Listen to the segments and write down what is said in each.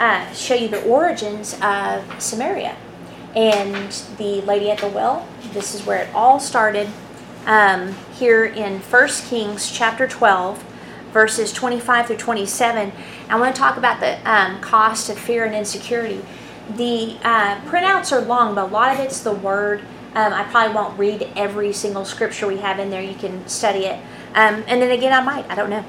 uh, show you the origins of Samaria and the lady at the well. This is where it all started. Um, here in 1 Kings chapter 12, verses 25 through 27. I want to talk about the um, cost of fear and insecurity. The uh, printouts are long, but a lot of it's the word. Um, I probably won't read every single scripture we have in there. You can study it. Um, and then again, I might. I don't know.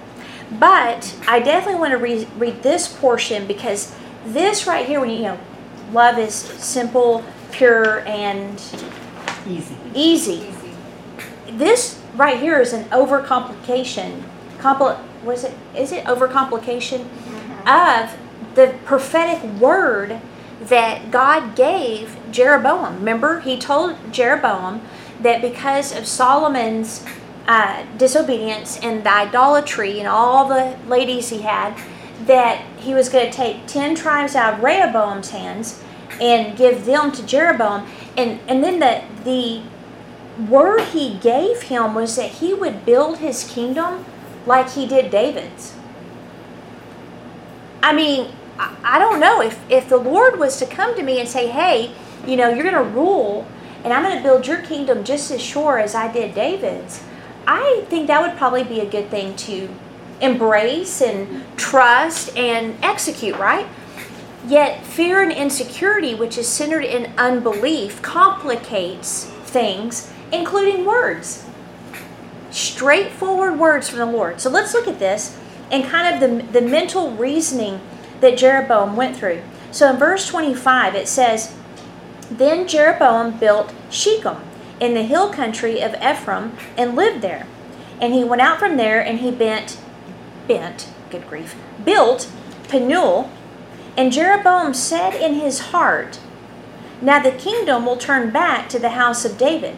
But I definitely want to re- read this portion because this right here, when you, you know, love is simple, pure, and Easy. easy. Easy. This right here is an overcomplication. Compl- was it? Is it overcomplication mm-hmm. of the prophetic word that God gave Jeroboam? Remember, He told Jeroboam that because of Solomon's uh, disobedience and the idolatry and all the ladies he had, that he was going to take 10 tribes out of Rehoboam's hands and give them to Jeroboam. And, and then the, the word he gave him was that he would build his kingdom like he did David's. I mean, I, I don't know if, if the Lord was to come to me and say, hey, you know, you're going to rule and I'm going to build your kingdom just as sure as I did David's. I think that would probably be a good thing to embrace and trust and execute, right? Yet fear and insecurity, which is centered in unbelief, complicates things, including words. Straightforward words from the Lord. So let's look at this and kind of the, the mental reasoning that Jeroboam went through. So in verse 25, it says, Then Jeroboam built Shechem in the hill country of Ephraim and lived there. And he went out from there and he bent, bent, good grief, built Penuel. And Jeroboam said in his heart, Now the kingdom will turn back to the house of David.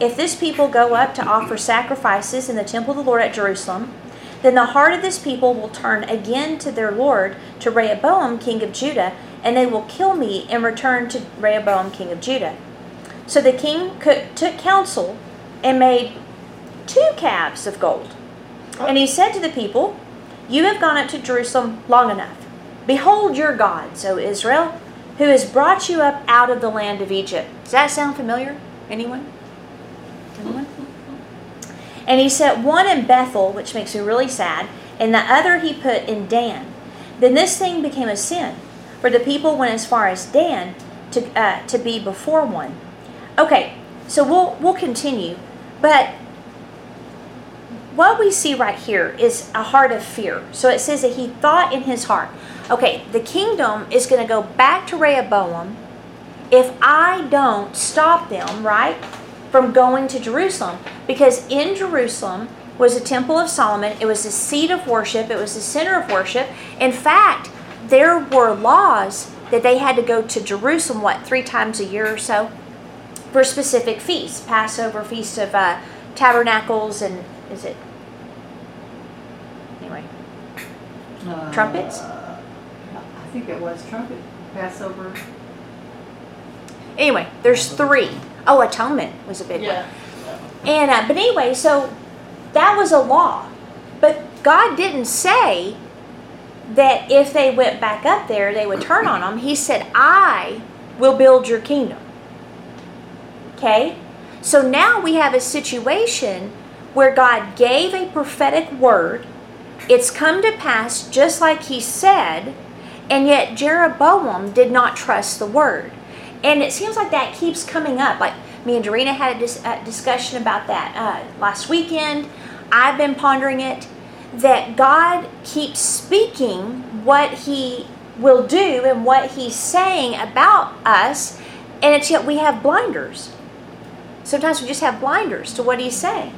If this people go up to offer sacrifices in the temple of the Lord at Jerusalem, then the heart of this people will turn again to their Lord, to Rehoboam, king of Judah, and they will kill me and return to Rehoboam, king of Judah. So the king took counsel and made two calves of gold. And he said to the people, You have gone up to Jerusalem long enough. Behold your gods, O Israel, who has brought you up out of the land of Egypt. Does that sound familiar? Anyone? Anyone? And he set one in Bethel, which makes me really sad, and the other he put in Dan. Then this thing became a sin, for the people went as far as Dan to, uh, to be before one. Okay, so we'll we'll continue, but what we see right here is a heart of fear. So it says that he thought in his heart, okay, the kingdom is going to go back to Rehoboam if I don't stop them, right, from going to Jerusalem. Because in Jerusalem was the temple of Solomon, it was the seat of worship, it was the center of worship. In fact, there were laws that they had to go to Jerusalem, what, three times a year or so? For specific feasts Passover, Feast of uh, Tabernacles, and is it? Anyway, Uh, Trumpets? I think it was trumpet, Passover. anyway, there's three. Oh, atonement was a big one. Yeah. And uh, but anyway, so that was a law, but God didn't say that if they went back up there, they would turn on them. He said, "I will build your kingdom." Okay, so now we have a situation where God gave a prophetic word. It's come to pass just like He said, and yet Jeroboam did not trust the word. And it seems like that keeps coming up. Like me and Dorena had a, dis- a discussion about that uh, last weekend. I've been pondering it that God keeps speaking what He will do and what He's saying about us, and it's yet we have blinders. Sometimes we just have blinders to what He's saying.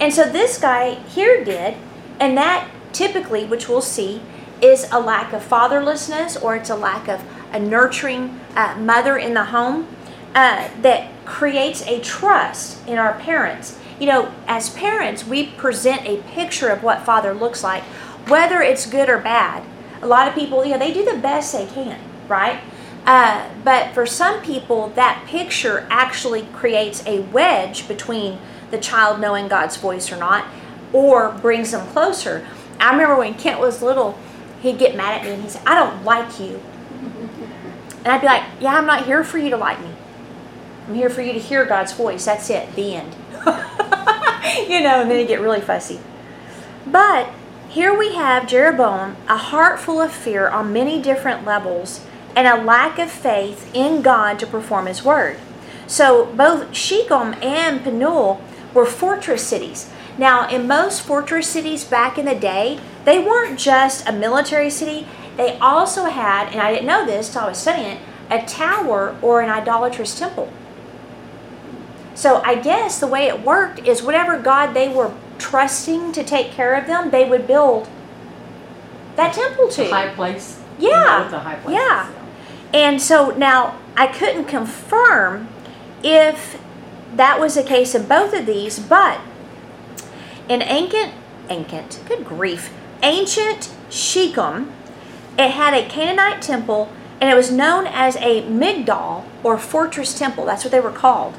And so this guy here did, and that typically, which we'll see, is a lack of fatherlessness or it's a lack of a nurturing uh, mother in the home uh, that creates a trust in our parents. You know, as parents, we present a picture of what father looks like, whether it's good or bad. A lot of people, you know, they do the best they can, right? Uh, but for some people, that picture actually creates a wedge between the child knowing God's voice or not, or brings them closer. I remember when Kent was little, he'd get mad at me and he'd say, I don't like you. And I'd be like, Yeah, I'm not here for you to like me. I'm here for you to hear God's voice. That's it. The end. you know, and then he'd get really fussy. But here we have Jeroboam, a heart full of fear on many different levels, and a lack of faith in God to perform his word. So both Shechem and Penuel were fortress cities. Now, in most fortress cities back in the day, they weren't just a military city, they also had, and I didn't know this till I was studying it, a tower or an idolatrous temple. So I guess the way it worked is whatever God they were trusting to take care of them, they would build that temple to. High place. Yeah. With the high places, Yeah. And so now I couldn't confirm if that was the case in both of these, but in ancient, ancient, good grief, ancient Shechem, it had a Canaanite temple and it was known as a Migdal or fortress temple. That's what they were called.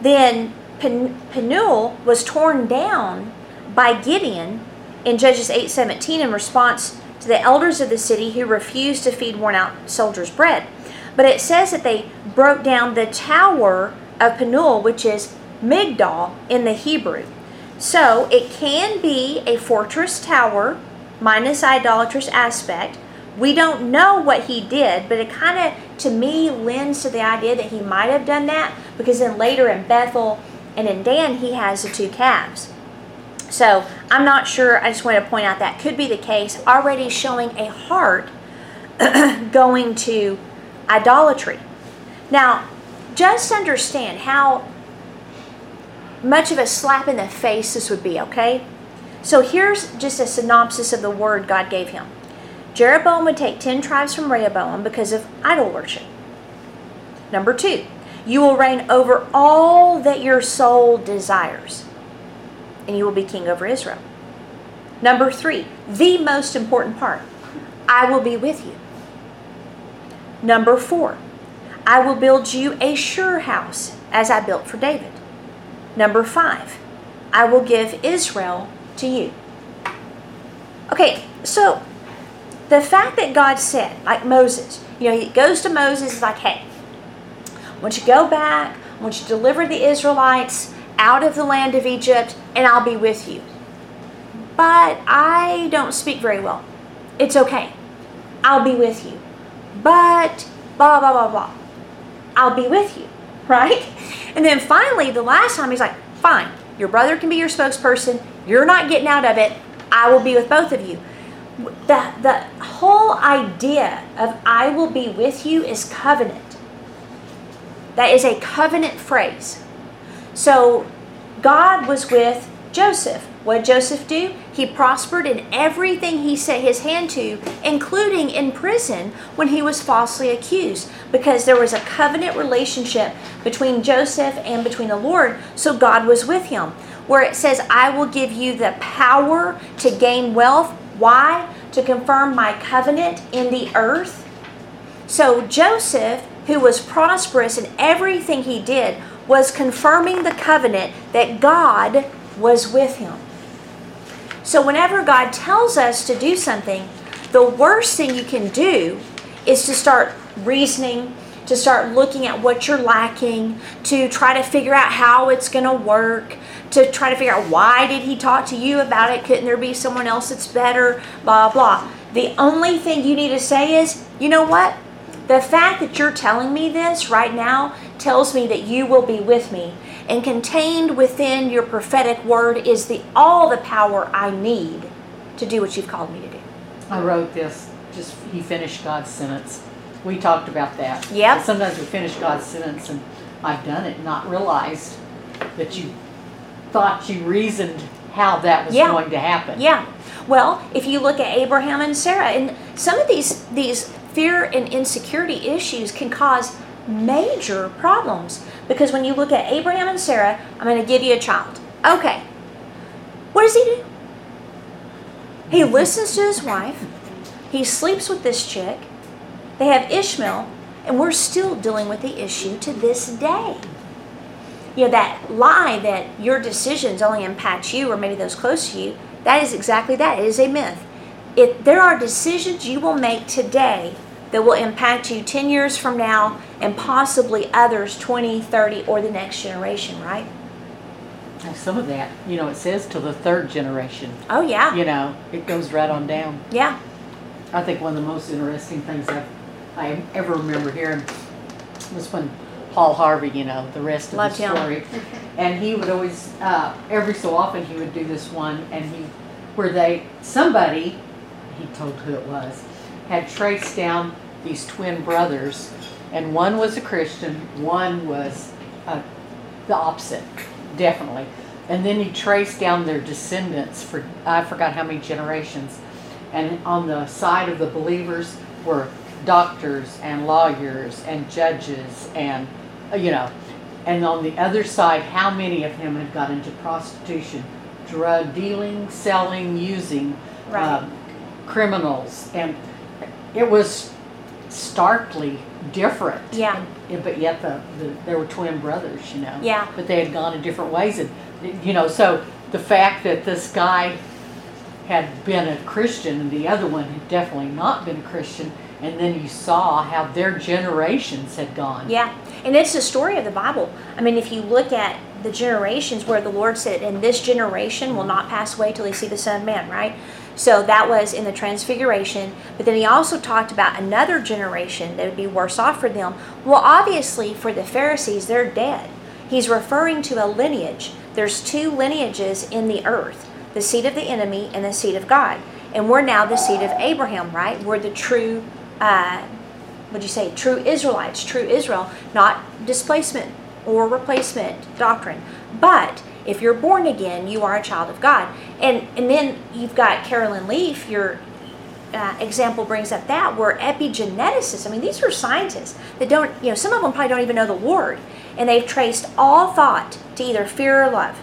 Then Pen- Penuel was torn down by Gideon in Judges 8:17 in response to the elders of the city who refused to feed worn out soldiers bread. But it says that they broke down the tower of Penuel, which is Migdal in the Hebrew. So it can be a fortress tower minus idolatrous aspect. We don't know what he did, but it kind of, to me, lends to the idea that he might have done that because then later in Bethel and in Dan, he has the two calves. So I'm not sure. I just want to point out that could be the case, already showing a heart going to idolatry. Now, just understand how much of a slap in the face this would be, okay? So here's just a synopsis of the word God gave him. Jeroboam would take 10 tribes from Rehoboam because of idol worship. Number two, you will reign over all that your soul desires, and you will be king over Israel. Number three, the most important part, I will be with you. Number four, I will build you a sure house as I built for David. Number five, I will give Israel to you. Okay, so the fact that God said, like Moses, you know, he goes to Moses, he's like, hey, I want you to go back, I want you to deliver the Israelites out of the land of Egypt, and I'll be with you. But I don't speak very well. It's okay. I'll be with you. But blah, blah, blah, blah. I'll be with you, right? And then finally, the last time, he's like, fine, your brother can be your spokesperson. You're not getting out of it. I will be with both of you. The, the whole idea of I will be with you is covenant. That is a covenant phrase. So God was with Joseph. What did Joseph do? He prospered in everything he set his hand to, including in prison when he was falsely accused, because there was a covenant relationship between Joseph and between the Lord, so God was with him. Where it says, I will give you the power to gain wealth. Why? To confirm my covenant in the earth. So Joseph, who was prosperous in everything he did, was confirming the covenant that God was with him. So, whenever God tells us to do something, the worst thing you can do is to start reasoning, to start looking at what you're lacking, to try to figure out how it's going to work, to try to figure out why did he talk to you about it? Couldn't there be someone else that's better? Blah, blah. The only thing you need to say is, you know what? The fact that you're telling me this right now tells me that you will be with me and contained within your prophetic word is the all the power I need to do what you've called me to do. I wrote this, just, he finished God's sentence. We talked about that. Yeah. Sometimes we finish God's sentence and I've done it, and not realized that you thought you reasoned how that was Yeah. going to happen. Yeah. Well, if you look at Abraham and Sarah, and some of these these fear and insecurity issues can cause major problems because when you look at Abraham and Sarah, I'm going to give you a child. Okay. What does he do? He listens to his wife. He sleeps with this chick. They have Ishmael, and we're still dealing with the issue to this day. You know, that lie that your decisions only impact you or maybe those close to you, that is exactly that. It is a myth. If there are decisions you will make today that will impact you 10 years from now and possibly others 20, 30, or the next generation, right? And some of that, you know, it says to the third generation. Oh, yeah. You know, it goes right on down. Yeah. I think one of the most interesting things I've, I ever remember hearing was when Paul Harvey, you know, the rest of Loved the him. story. And he would always, uh, every so often, he would do this one, and he, where they, somebody, he told who it was, had traced down these twin brothers, and one was a Christian, one was uh, the opposite, definitely. And then he traced down their descendants for, I forgot how many generations. And on the side of the believers were doctors and lawyers and judges and, uh, you know, and on the other side, how many of them had got into prostitution, drug dealing, selling, using, Right. um, criminals. And it was starkly different. Yeah. But yet the, the, there were twin brothers, you know. Yeah. But they had gone in different ways and, you know, so the fact that this guy had been a Christian and the other one had definitely not been a Christian, and then you saw how their generations had gone. Yeah, and it's the story of the Bible. I mean, if you look at the generations where the Lord said, "And this generation will not pass away till they see the Son of Man," right? So that was in the Transfiguration. But then He also talked about another generation that would be worse off for them. Well, obviously, for the Pharisees, they're dead. He's referring to a lineage. There's two lineages in the earth: the seed of the enemy and the seed of God. And we're now the seed of Abraham, right? We're the true. Uh, would you say true Israelites, true Israel, not displacement or replacement doctrine. But if you're born again, you are a child of God. And and then you've got Caroline Leaf, your uh, example brings up that where epigeneticists, I mean, these are scientists that don't, you know, some of them probably don't even know the word, And they've traced all thought to either fear or love.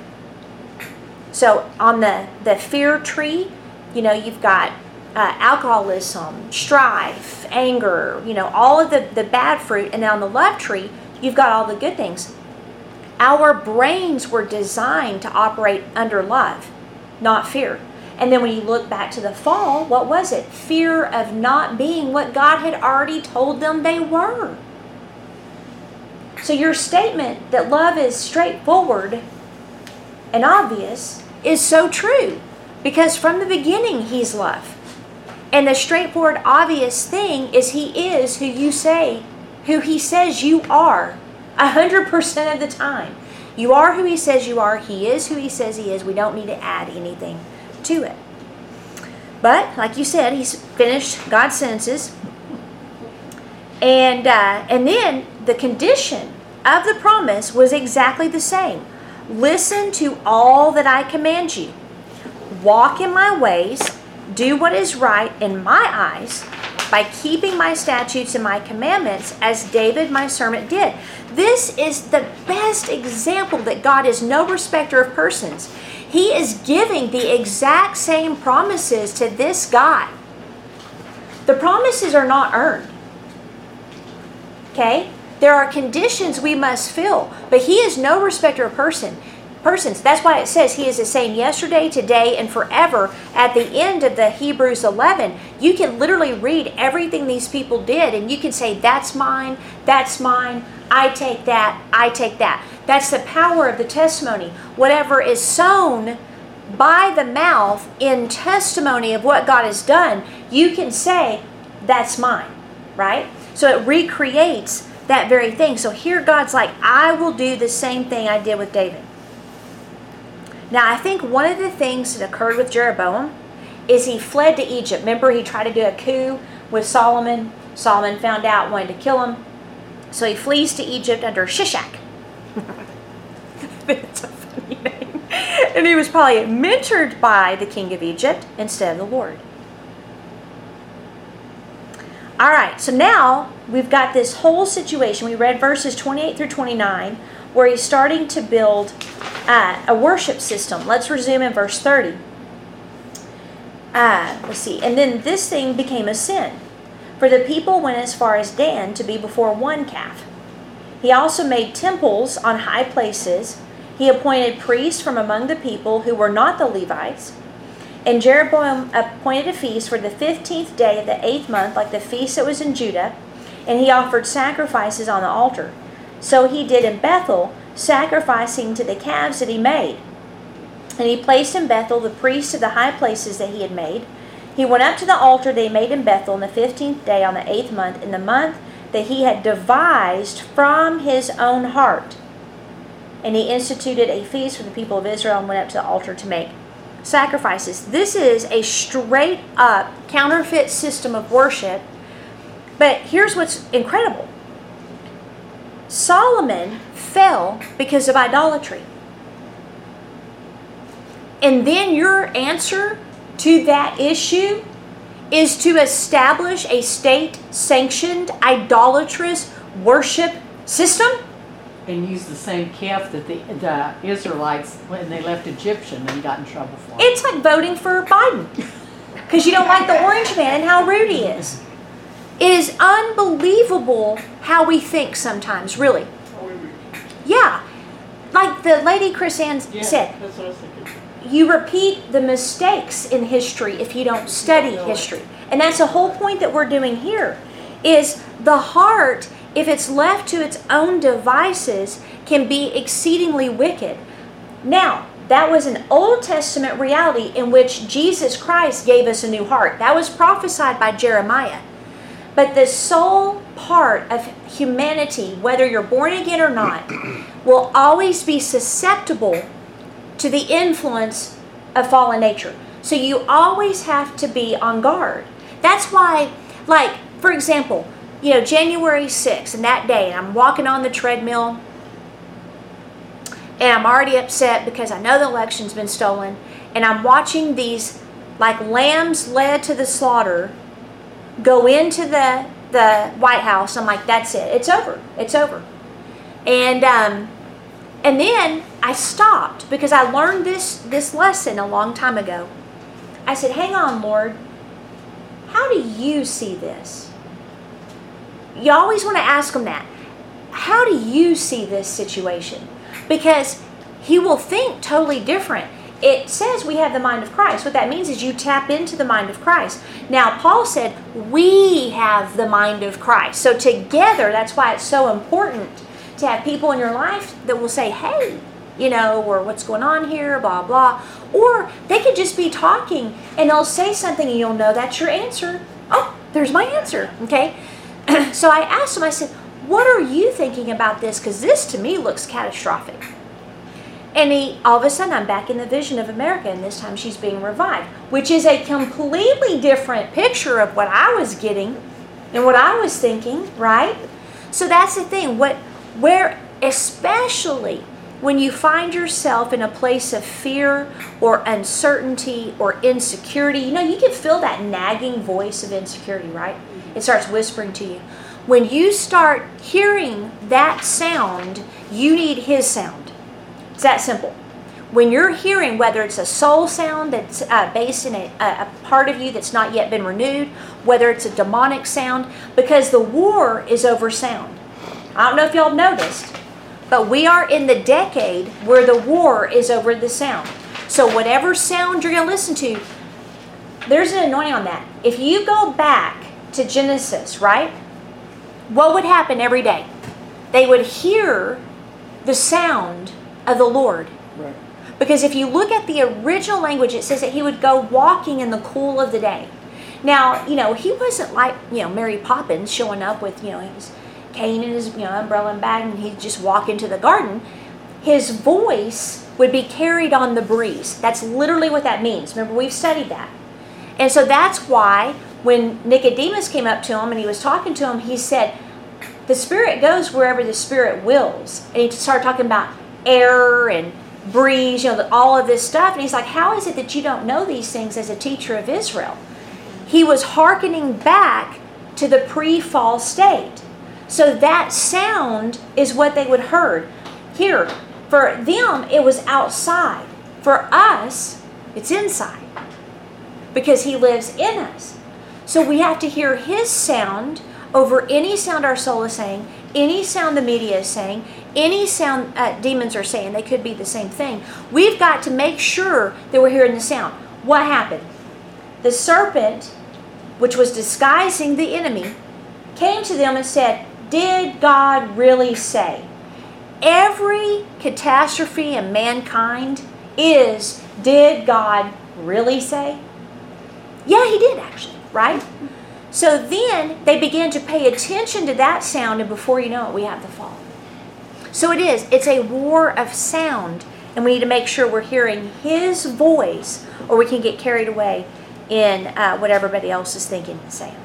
So on the, the fear tree, you know, you've got uh, alcoholism, strife, anger, you know, all of the, the bad fruit. And on the love tree, you've got all the good things. Our brains were designed to operate under love, not fear. And then when you look back to the fall, what was it? Fear of not being what God had already told them they were. So your statement that love is straightforward and obvious is so true because from the beginning he's love. And the straightforward obvious thing is he is who you say, who he says you are. A hundred percent of the time. You are who he says you are, he is who he says he is. We don't need to add anything to it. But like you said, he's finished God's sentences. And uh, and then the condition of the promise was exactly the same. Listen to all that I command you. Walk in my ways, do what is right in my eyes by keeping my statutes and my commandments as David my servant did. This is the best example that God is no respecter of persons. He is giving the exact same promises to this guy. The promises are not earned. Okay? There are conditions we must fill, but he is no respecter of person persons. That's why it says he is the same yesterday, today, and forever. At the end of the Hebrews 11, you can literally read everything these people did, and you can say, That's mine, that's mine, I take that, I take that. That's the power of the testimony. Whatever is sown by the mouth in testimony of what God has done, you can say, That's mine, right? So it recreates that very thing. So here God's like, I will do the same thing I did with David. Now, I think one of the things that occurred with Jeroboam is he fled to Egypt. Remember, he tried to do a coup with Solomon. Solomon found out, wanted to kill him. So he flees to Egypt under Shishak. A funny name. And he was probably mentored by the king of Egypt instead of the Lord. All right, so now we've got this whole situation. We read verses 28 through 29 where he's starting to build uh, a worship system. Let's resume in verse 30. Uh, let's see. And then this thing became a sin. For the people went as far as Dan to be before one calf. He also made temples on high places. He appointed priests from among the people who were not the Levites. And Jeroboam appointed a feast for the fifteenth day of the eighth month, like the feast that was in Judah, and he offered sacrifices on the altar. So he did in Bethel, sacrificing to the calves that he made. And he placed in Bethel the priests of the high places that he had made. He went up to the altar they made in Bethel on the fifteenth day on the eighth month, in the month that he had devised from his own heart. And he instituted a feast for the people of Israel and went up to the altar to make sacrifices. This is a straight up counterfeit system of worship. But here's what's incredible Solomon fell because of idolatry. And then your answer to that issue is to establish a state sanctioned idolatrous worship system? And use the same calf that the, the Israelites, when they left Egyptian, and got in trouble for. It's like voting for Biden because you don't like the orange man and how rude he is. It is unbelievable how we think sometimes, really. Yeah. Like the lady Chris Ann Yeah, said, you repeat the mistakes in history if you don't study history. And that's the whole point that we're doing here is the heart if it's left to its own devices can be exceedingly wicked. Now, that was an Old Testament reality in which Jesus Christ gave us a new heart. That was prophesied by Jeremiah. But the soul part of humanity, whether you're born again or not, will always be susceptible to the influence of fallen nature. So you always have to be on guard. That's why, like, for example, you know, January 6th and that day, and I'm walking on the treadmill and I'm already upset because I know the election's been stolen, and I'm watching these like lambs led to the slaughter go into the the White House. I'm like, that's it. It's over. It's over. And um, and then I stopped because I learned this this lesson a long time ago. I said, "Hang on, Lord. How do you see this?" You always want to ask him that. How do you see this situation? Because he will think totally different. It says we have the mind of Christ. What that means is you tap into the mind of Christ. Now, Paul said we have the mind of Christ. So, together, that's why it's so important to have people in your life that will say, hey, you know, or what's going on here, blah, blah. Or they could just be talking and they'll say something and you'll know that's your answer. Oh, there's my answer. Okay. so I asked him, I said, what are you thinking about this? Because this to me looks catastrophic. And he, all of a sudden, I'm back in the vision of America, and this time she's being revived, which is a completely different picture of what I was getting and what I was thinking, right? So that's the thing. What, where, especially when you find yourself in a place of fear or uncertainty or insecurity, you know, you can feel that nagging voice of insecurity, right? It starts whispering to you. When you start hearing that sound, you need his sound. It's that simple. When you're hearing whether it's a soul sound that's uh, based in a, a, a part of you that's not yet been renewed, whether it's a demonic sound, because the war is over sound. I don't know if y'all noticed, but we are in the decade where the war is over the sound. So whatever sound you're going to listen to, there's an anointing on that. If you go back to Genesis, right? What would happen every day? They would hear the sound of the Lord. Right. Because if you look at the original language, it says that he would go walking in the cool of the day. Now, you know, he wasn't like, you know, Mary Poppins showing up with, you know, his cane and his, you know, umbrella and bag and he'd just walk into the garden. His voice would be carried on the breeze. That's literally what that means. Remember, we've studied that. And so that's why when Nicodemus came up to him and he was talking to him, he said, The Spirit goes wherever the Spirit wills. And he started talking about air and breeze, you know, all of this stuff. And he's like, How is it that you don't know these things as a teacher of Israel? He was hearkening back to the pre fall state. So that sound is what they would heard. Here, for them, it was outside. For us, it's inside because He lives in us. So we have to hear His sound over any sound our soul is saying, any sound the media is saying, any sound uh, demons are saying. They could be the same thing. We've got to make sure that we're hearing the sound. what happened? The serpent, which was disguising the enemy, came to them and said, Did God really say? Every catastrophe in mankind is, Did God really say? Yeah, he did actually, right? So then they began to pay attention to that sound, and before you know it, we have the fall. So it is, it's a war of sound, and we need to make sure we're hearing his voice, or we can get carried away in uh, what everybody else is thinking and saying.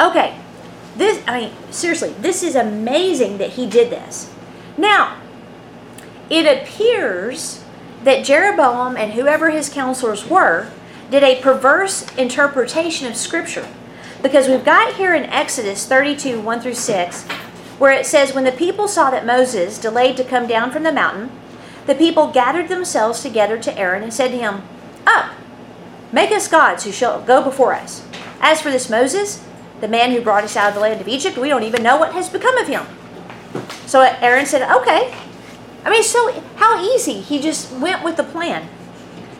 Okay, this, I mean, seriously, this is amazing that he did this. Now, it appears that Jeroboam and whoever his counselors were did a perverse interpretation of Scripture. Because we've got here in Exodus 32 1 through 6, where it says, When the people saw that Moses delayed to come down from the mountain, the people gathered themselves together to Aaron and said to him, Up, make us gods who shall go before us. As for this Moses, the man who brought us out of the land of Egypt, we don't even know what has become of him. So Aaron said, Okay. I mean, so how easy. He just went with the plan.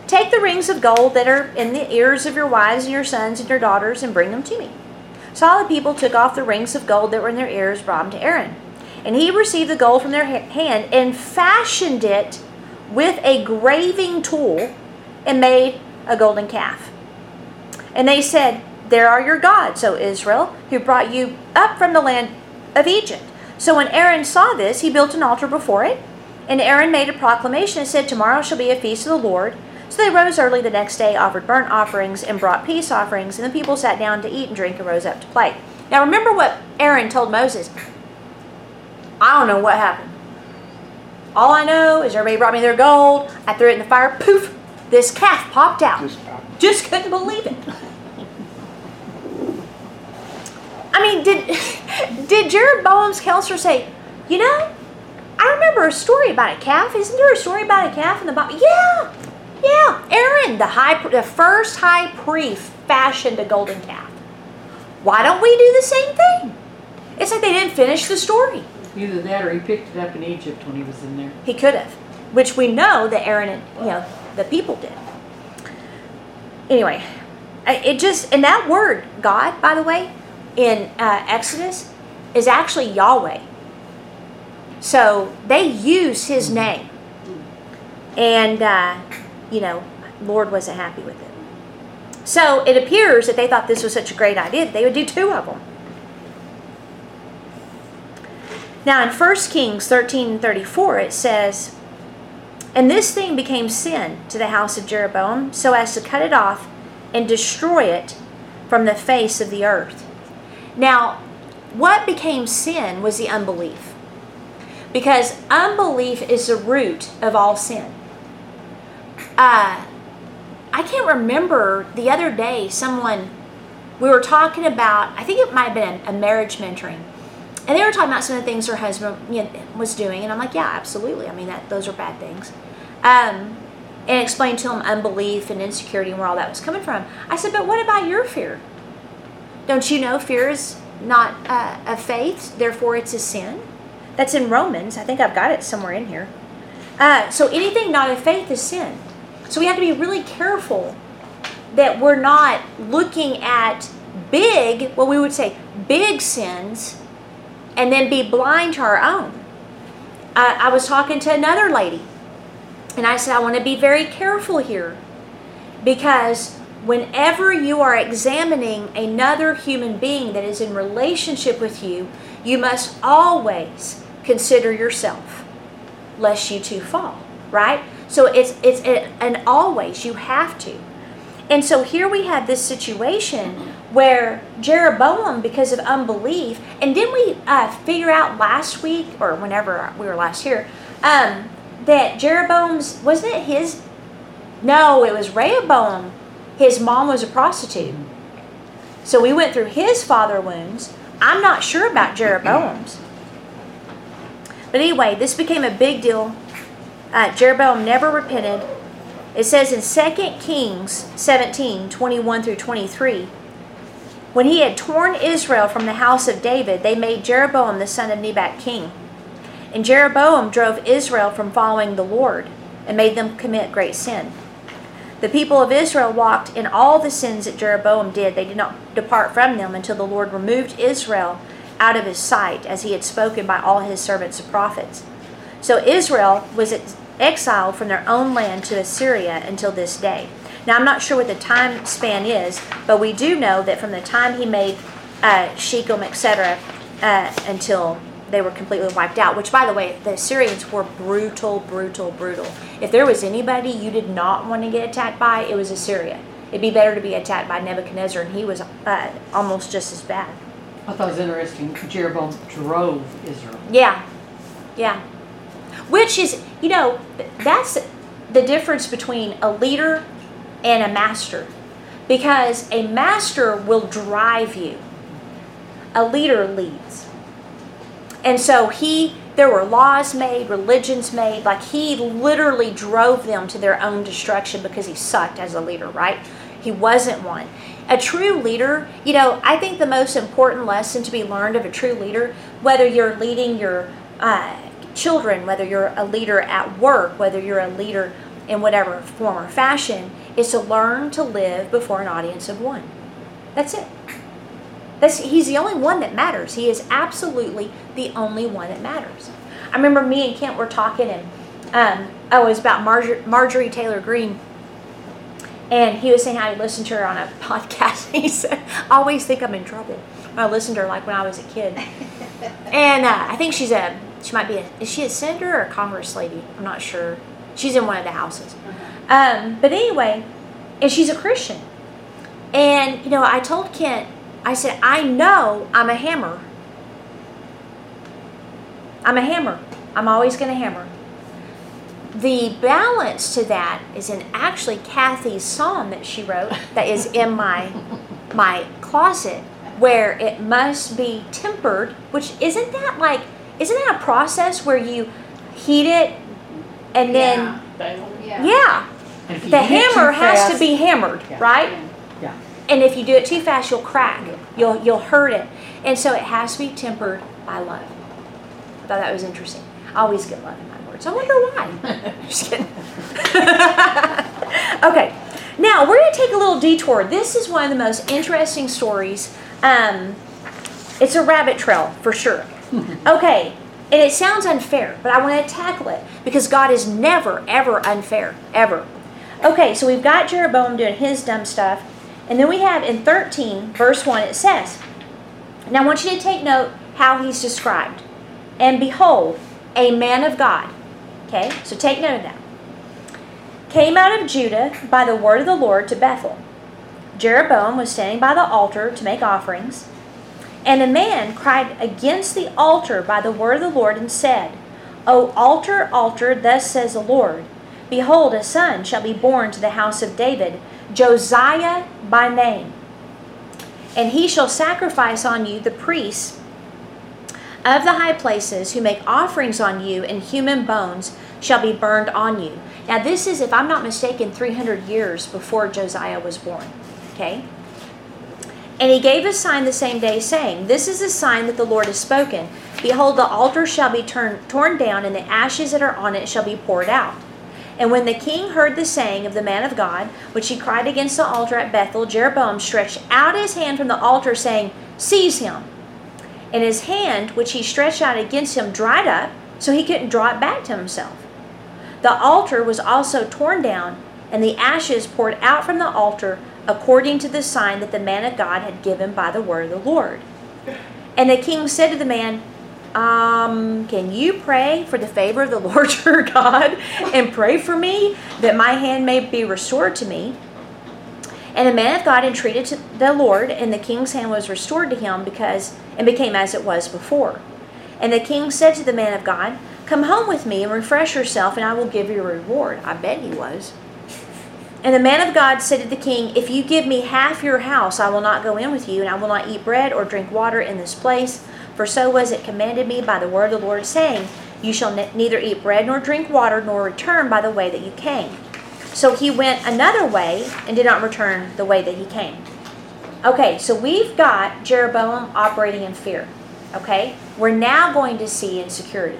Take the rings of gold that are in the ears of your wives and your sons and your daughters and bring them to me. So all the people took off the rings of gold that were in their ears, brought them to Aaron. And he received the gold from their hand and fashioned it with a graving tool and made a golden calf. And they said, There are your gods, O Israel, who brought you up from the land of Egypt. So when Aaron saw this, he built an altar before it. And Aaron made a proclamation and said, Tomorrow shall be a feast of the Lord. So they rose early the next day, offered burnt offerings, and brought peace offerings, and the people sat down to eat and drink and rose up to play. Now remember what Aaron told Moses. I don't know what happened. All I know is everybody brought me their gold. I threw it in the fire. Poof! This calf popped out. Just couldn't believe it. I mean, did did Jared Jeroboam's counselor say, you know, I remember a story about a calf. Isn't there a story about a calf in the Bible? Yeah, yeah. Aaron, the high, the first high priest, fashioned a golden calf. Why don't we do the same thing? It's like they didn't finish the story. Either that or he picked it up in Egypt when he was in there. He could have, which we know that Aaron and you know the people did. Anyway, it just and that word God, by the way, in uh, Exodus, is actually Yahweh. So they use His name, and uh, you know, Lord wasn't happy with it. So it appears that they thought this was such a great idea that they would do two of them. Now in 1 Kings 13 and 34, it says, And this thing became sin to the house of Jeroboam, so as to cut it off and destroy it from the face of the earth. Now, what became sin was the unbelief. Because unbelief is the root of all sin. Uh, I can't remember the other day someone we were talking about, I think it might have been a marriage mentoring. And they were talking about some of the things her husband you know, was doing, and I'm like, yeah, absolutely. I mean, that those are bad things. Um, and explained to him unbelief and insecurity and where all that was coming from. I said, but what about your fear? Don't you know fear is not uh, a faith, therefore it's a sin? That's in Romans. I think I've got it somewhere in here. Uh, so anything not a faith is sin. So we have to be really careful that we're not looking at big, what we would say, big sins, and then be blind to our own. Uh, I was talking to another lady, and I said, I want to be very careful here because whenever you are examining another human being that is in relationship with you, you must always consider yourself, lest you too fall, right? So it's it's an always you have to. And so here we have this situation where Jeroboam, because of unbelief, and didn't we uh, figure out last week or whenever we were last here um, that Jeroboam's wasn't it his? No, it was Rehoboam. His mom was a prostitute. So we went through his father wounds. I'm not sure about Jeroboam's. But anyway, this became a big deal. Uh, Jeroboam never repented. It says in 2 Kings 17 21 through 23 when he had torn Israel from the house of David, they made Jeroboam the son of Nebat king. And Jeroboam drove Israel from following the Lord and made them commit great sin. The people of Israel walked in all the sins that Jeroboam did. They did not depart from them until the Lord removed Israel out of his sight, as he had spoken by all his servants the prophets. So Israel was exiled from their own land to Assyria until this day. Now, I'm not sure what the time span is, but we do know that from the time he made uh, Shechem, etc., uh, until they were completely wiped out. Which, by the way, the Assyrians were brutal, brutal, brutal. If there was anybody you did not want to get attacked by, it was Assyria. It'd be better to be attacked by Nebuchadnezzar, and he was uh, almost just as bad. I thought it was interesting. Jeroboam drove Israel. Yeah, yeah. Which is, you know, that's the difference between a leader and a master. Because a master will drive you, a leader leads. And so he, there were laws made, religions made, like he literally drove them to their own destruction because he sucked as a leader, right? He wasn't one. A true leader, you know, I think the most important lesson to be learned of a true leader, whether you're leading your uh, children, whether you're a leader at work, whether you're a leader in whatever form or fashion, is to learn to live before an audience of one. That's it. That's, he's the only one that matters. He is absolutely the only one that matters. I remember me and Kent were talking, and um, oh, it was about Marjorie, Marjorie Taylor Greene. And he was saying how he listened to her on a podcast. He said, I always think I'm in trouble. I listened to her like when I was a kid. and uh, I think she's a, she might be a, is she a senator or a congress lady? I'm not sure. She's in one of the houses. Um, but anyway, and she's a Christian. And, you know, I told Kent, I said, I know I'm a hammer. I'm a hammer. I'm always going to hammer. The balance to that is in actually Kathy's psalm that she wrote that is in my my closet where it must be tempered, which isn't that like isn't that a process where you heat it and then Yeah. yeah, And if you the do it too hammer has to be hammered, Yeah. right? And if you do it too fast, you'll crack. You'll you'll hurt it. And so it has to be tempered by love. I thought that was interesting. I always get love in my words. I wonder why. Just kidding. okay. Now we're going to take a little detour. This is one of the most interesting stories. Um, it's a rabbit trail for sure. Okay. And it sounds unfair, but I want to tackle it because God is never, ever unfair. Ever. Okay, so we've got Jeroboam doing his dumb stuff. And then we have in 13, verse 1, it says, Now I want you to take note how he's described. And behold, a man of God. Okay, so take note of that. Came out of Judah by the word of the Lord to Bethel. Jeroboam was standing by the altar to make offerings. And a man cried against the altar by the word of the Lord and said, O altar, altar, thus says the Lord, Behold, a son shall be born to the house of David, Josiah by name. And he shall sacrifice on you the priests of the high places who make offerings on you, and human bones shall be burned on you. Now, this is, if I'm not mistaken, 300 years before Josiah was born. Okay? And he gave a sign the same day, saying, This is a sign that the Lord has spoken. Behold, the altar shall be turn, torn down, and the ashes that are on it shall be poured out. And when the king heard the saying of the man of God, which he cried against the altar at Bethel, Jeroboam stretched out his hand from the altar, saying, Seize him. And his hand, which he stretched out against him, dried up, so he couldn't draw it back to himself. The altar was also torn down, and the ashes poured out from the altar, according to the sign that the man of God had given by the word of the Lord. And the king said to the man, um, can you pray for the favor of the Lord your God and pray for me that my hand may be restored to me? And the man of God entreated the Lord, and the king's hand was restored to him because and became as it was before. And the king said to the man of God, Come home with me and refresh yourself, and I will give you a reward. I bet he was. And the man of God said to the king, If you give me half your house, I will not go in with you, and I will not eat bread or drink water in this place. For so was it commanded me by the word of the Lord, saying, You shall ne- neither eat bread nor drink water, nor return by the way that you came. So he went another way and did not return the way that he came. Okay, so we've got Jeroboam operating in fear. Okay, we're now going to see insecurity.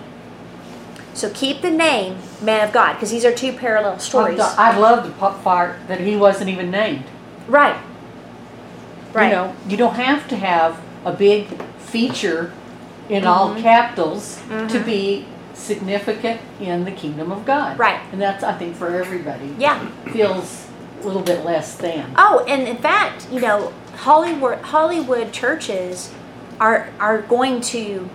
So keep the name man of God because these are two parallel stories. I love the pa- part that he wasn't even named. Right. Right. You know, you don't have to have a big feature in all Mhm. capitals to Mhm. be significant in the kingdom of God. Right. And that's, I think, for everybody. Yeah. Feels a little bit less than. Oh, and in fact, you know, Hollywood Hollywood churches are are going to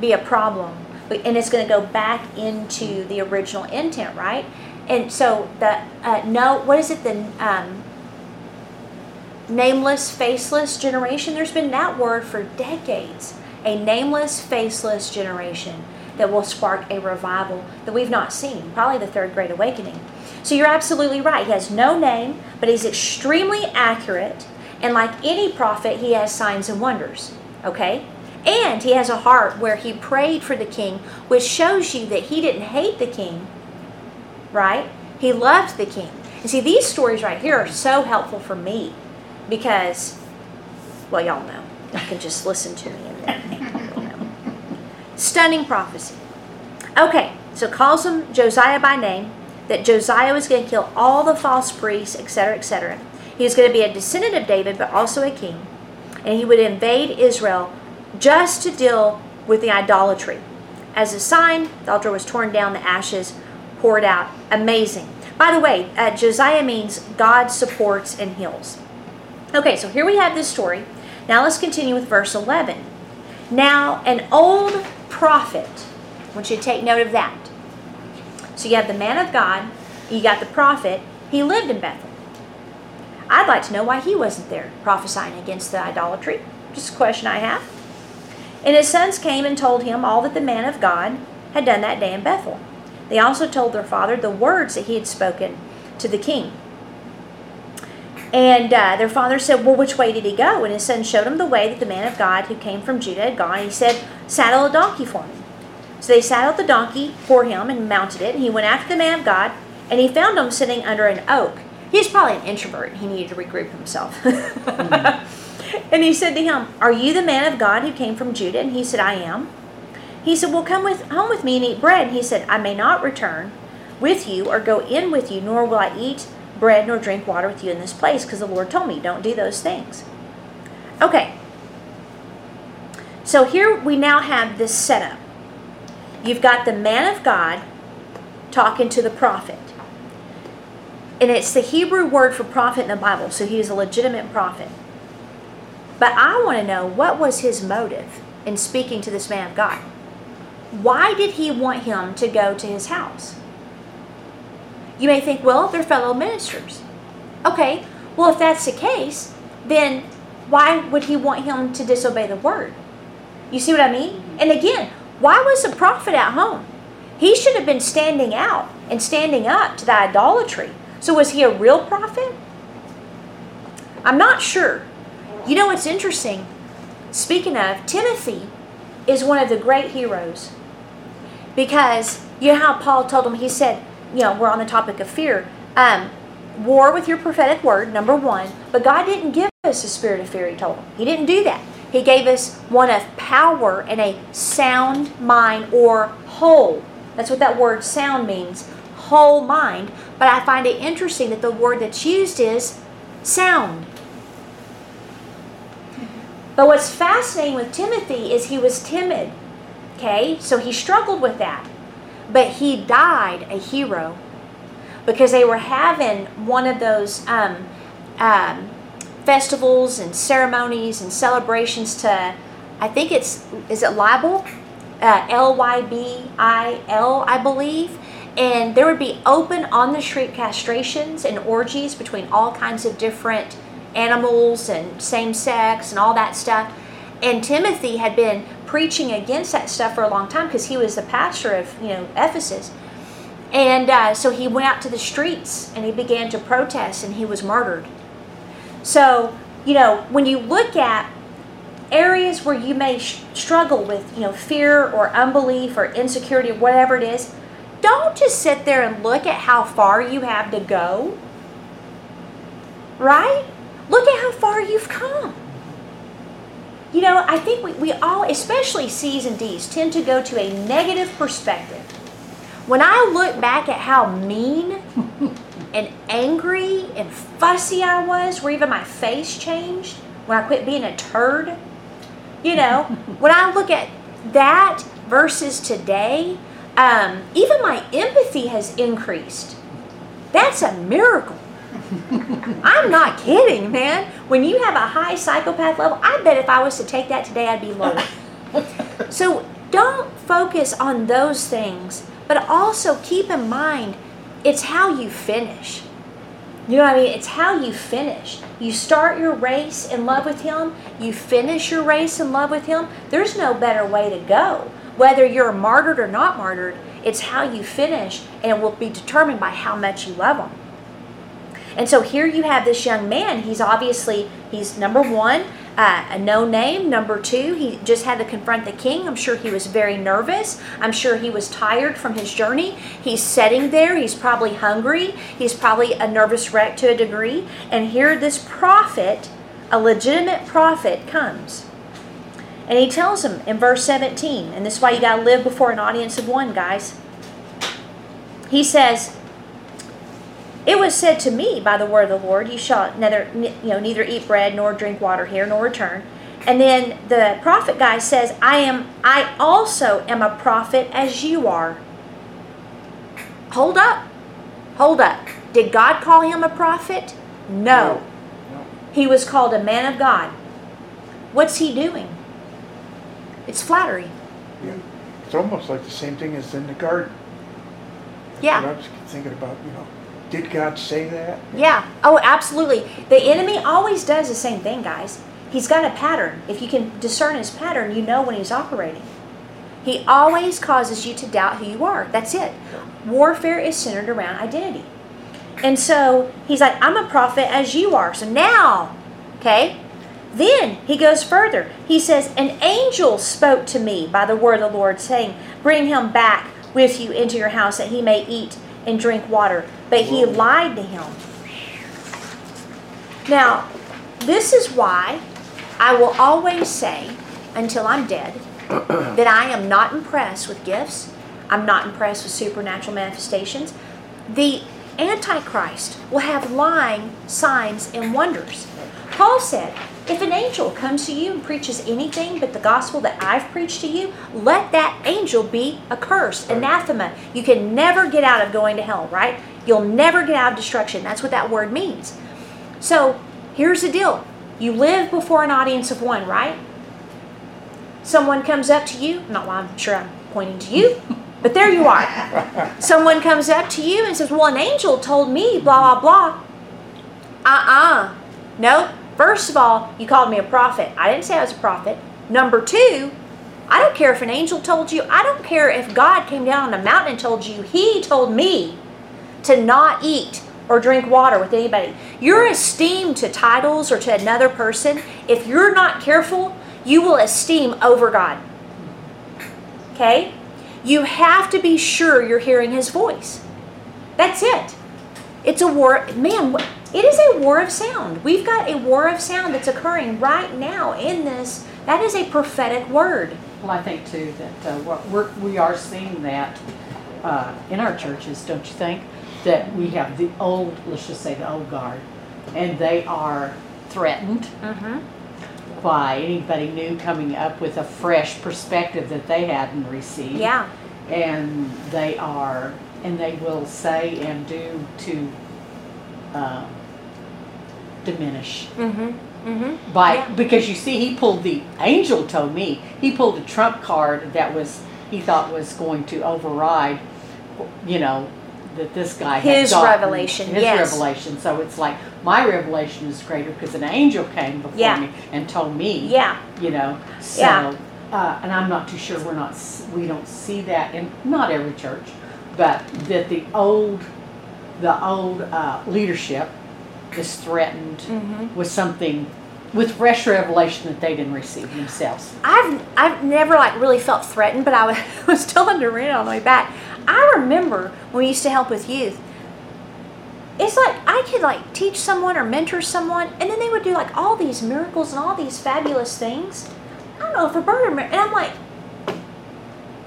be a problem, and it's going to go back into the original intent, right? And so the uh, no, what is it? The um, nameless, faceless generation. There's been that word for decades. A nameless, faceless generation that will spark a revival that we've not seen. Probably the third great awakening. So you're absolutely right. He has no name, but he's extremely accurate. And like any prophet, he has signs and wonders. Okay? And he has a heart where he prayed for the king, which shows you that he didn't hate the king, right? He loved the king. And see, these stories right here are so helpful for me because, well, y'all know. You can just listen to me then know. Stunning prophecy. Okay, so calls him Josiah by name, that Josiah was going to kill all the false priests, etc., etc. He was going to be a descendant of David, but also a king. And he would invade Israel just to deal with the idolatry. As a sign, the altar was torn down, the ashes poured out. Amazing. By the way, uh, Josiah means God supports and heals. Okay, so here we have this story. Now let's continue with verse 11. Now, an old prophet, I want you to take note of that. So you have the man of God, you got the prophet, he lived in Bethel. I'd like to know why he wasn't there prophesying against the idolatry. Just a question I have. And his sons came and told him all that the man of God had done that day in Bethel. They also told their father the words that he had spoken to the king. And uh, their father said, Well, which way did he go? And his son showed him the way that the man of God who came from Judah had gone. He said, Saddle a donkey for me. So they saddled the donkey for him and mounted it. And he went after the man of God, and he found him sitting under an oak. He's probably an introvert. He needed to regroup himself. and he said to him, Are you the man of God who came from Judah? And he said, I am. He said, Well, come with home with me and eat bread. And he said, I may not return with you or go in with you, nor will I eat bread nor drink water with you in this place, because the Lord told me, don't do those things. Okay. So here we now have this setup. You've got the man of God talking to the prophet. And it's the Hebrew word for prophet in the Bible, so he is a legitimate prophet. But I want to know what was his motive in speaking to this man of God? Why did he want him to go to his house? You may think, well, they're fellow ministers. Okay, well, if that's the case, then why would he want him to disobey the word? You see what I mean? Mm-hmm. And again, why was the prophet at home? He should have been standing out and standing up to the idolatry. So was he a real prophet? I'm not sure. You know what's interesting? Speaking of, Timothy is one of the great heroes. Because you know how Paul told him, he said, you know, we're on the topic of fear. Um, war with your prophetic word, number one. But God didn't give us a spirit of fear, he told him. He didn't do that. He gave us one of power and a sound mind or whole. That's what that word sound means, whole mind. But I find it interesting that the word that's used is sound. But what's fascinating with Timothy is he was timid. Okay? So he struggled with that. But he died a hero because they were having one of those um, um, festivals and ceremonies and celebrations to, I think it's, is it Libel? Uh, L Y B I L, I believe. And there would be open on the street castrations and orgies between all kinds of different animals and same sex and all that stuff. And Timothy had been preaching against that stuff for a long time because he was the pastor of you know Ephesus, and uh, so he went out to the streets and he began to protest and he was murdered. So you know when you look at areas where you may sh- struggle with you know fear or unbelief or insecurity or whatever it is, don't just sit there and look at how far you have to go. Right? Look at how far you've come. You know, I think we, we all, especially C's and D's, tend to go to a negative perspective. When I look back at how mean and angry and fussy I was, where even my face changed when I quit being a turd, you know, when I look at that versus today, um, even my empathy has increased. That's a miracle. I'm not kidding, man. When you have a high psychopath level, I bet if I was to take that today, I'd be low. so don't focus on those things, but also keep in mind it's how you finish. You know what I mean? It's how you finish. You start your race in love with Him, you finish your race in love with Him. There's no better way to go. Whether you're martyred or not martyred, it's how you finish, and it will be determined by how much you love Him. And so here you have this young man. He's obviously, he's number one, uh, a no name. Number two, he just had to confront the king. I'm sure he was very nervous. I'm sure he was tired from his journey. He's sitting there. He's probably hungry. He's probably a nervous wreck to a degree. And here this prophet, a legitimate prophet, comes. And he tells him in verse 17, and this is why you got to live before an audience of one, guys. He says, it was said to me by the word of the Lord, you shall neither you know neither eat bread nor drink water here nor return. And then the prophet guy says, I am I also am a prophet as you are. Hold up. Hold up. Did God call him a prophet? No. No. He was called a man of God. What's he doing? It's flattery. Yeah. It's almost like the same thing as in the garden. Yeah. I was thinking about, you know, did God say that? Yeah. Oh, absolutely. The enemy always does the same thing, guys. He's got a pattern. If you can discern his pattern, you know when he's operating. He always causes you to doubt who you are. That's it. Warfare is centered around identity. And so he's like, I'm a prophet as you are. So now, okay? Then he goes further. He says, An angel spoke to me by the word of the Lord, saying, Bring him back with you into your house that he may eat and drink water. But he lied to him. Now, this is why I will always say, until I'm dead, that I am not impressed with gifts. I'm not impressed with supernatural manifestations. The Antichrist will have lying signs and wonders. Paul said, if an angel comes to you and preaches anything but the gospel that I've preached to you, let that angel be accursed, anathema. You can never get out of going to hell, right? You'll never get out of destruction. That's what that word means. So here's the deal you live before an audience of one, right? Someone comes up to you, not why I'm sure I'm pointing to you, but there you are. Someone comes up to you and says, Well, an angel told me, blah, blah, blah. Uh uh No. First of all, you called me a prophet. I didn't say I was a prophet. Number two, I don't care if an angel told you. I don't care if God came down on a mountain and told you. He told me to not eat or drink water with anybody. Your esteem to titles or to another person, if you're not careful, you will esteem over God. Okay? You have to be sure you're hearing his voice. That's it. It's a war. Man, it is a war of sound. We've got a war of sound that's occurring right now in this. That is a prophetic word. Well, I think too that uh, what we're, we are seeing that uh, in our churches, don't you think? That we have the old, let's just say the old guard, and they are threatened Mm-hmm. by anybody new coming up with a fresh perspective that they hadn't received. Yeah. And they are, and they will say and do to uh, diminish Mm-hmm. Mm-hmm. by Yeah. because you see he pulled the angel told me he pulled a trump card that was he thought was going to override you know that this guy had His revelation, his yes. revelation so it's like my revelation is greater because an angel came before Yeah. me and told me Yeah. you know so Yeah. uh, and i'm not too sure we're not we don't see that in not every church but that the old the old uh, leadership is threatened Mm-hmm. with something with fresh revelation that they didn't receive themselves. I've I've never like really felt threatened, but I was, was telling Doreen on the way back. I remember when we used to help with youth. It's like I could like teach someone or mentor someone, and then they would do like all these miracles and all these fabulous things. I don't know if a Roberta, and I'm like,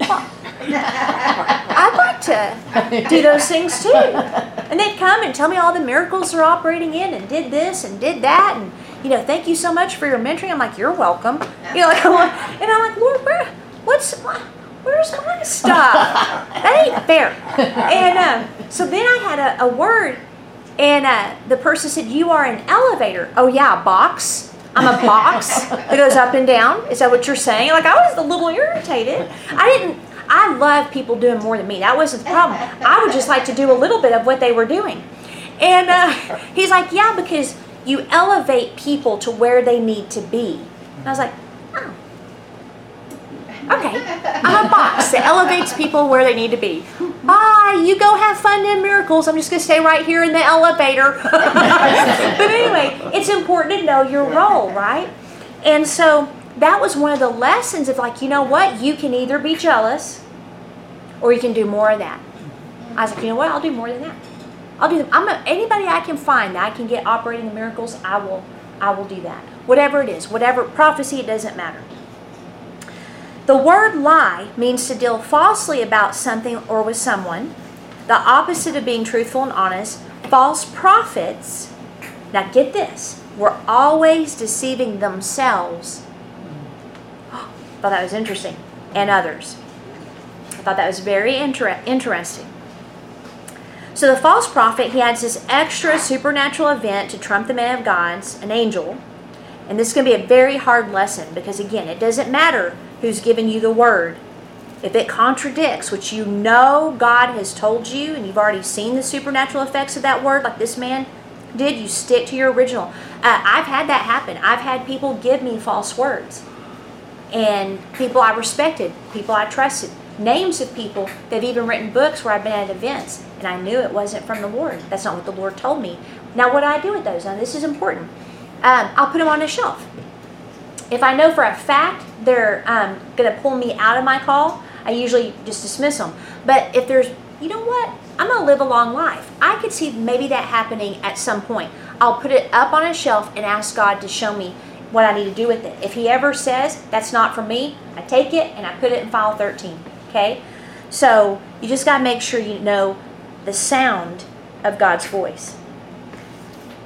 "Well, I'd like to do those things too. And they'd come and tell me all the miracles they're operating in and did this and did that and you know, thank you so much for your mentoring. I'm like, you're welcome. You know, like, and I'm like, Lord, where, what's, where's my stuff? That ain't fair. And uh, so then I had a, a word, and uh, the person said, you are an elevator. Oh yeah, box. I'm a box that goes up and down. Is that what you're saying? Like I was a little irritated. I didn't. I love people doing more than me. That wasn't the problem. I would just like to do a little bit of what they were doing. And uh, he's like, yeah, because you elevate people to where they need to be. And I was like, oh. Okay, I'm a box that elevates people where they need to be. Bye, you go have fun in miracles. I'm just going to stay right here in the elevator. but anyway, it's important to know your role, right? And so that was one of the lessons of like, you know what? You can either be jealous or you can do more of that. I was like, you know what? I'll do more than that. I'll do them. I'm a, anybody I can find that I can get operating in miracles. I will. I will do that. Whatever it is, whatever prophecy, it doesn't matter. The word lie means to deal falsely about something or with someone. The opposite of being truthful and honest. False prophets. Now get this. Were always deceiving themselves. Thought that was interesting, and others. I thought that was very inter- interesting. So the false prophet, he adds this extra supernatural event to trump the man of God's, an angel. And this is going to be a very hard lesson because, again, it doesn't matter who's given you the word. If it contradicts what you know God has told you and you've already seen the supernatural effects of that word, like this man did, you stick to your original. Uh, I've had that happen. I've had people give me false words. And people I respected, people I trusted, names of people that have even written books where I've been at events and I knew it wasn't from the Lord. That's not what the Lord told me. Now, what do I do with those? Now, this is important. Um, I'll put them on a shelf. If I know for a fact they're um, going to pull me out of my call, I usually just dismiss them. But if there's, you know what, I'm going to live a long life. I could see maybe that happening at some point. I'll put it up on a shelf and ask God to show me what I need to do with it. If He ever says that's not for me, I take it and I put it in file 13. Okay? So you just got to make sure you know the sound of God's voice.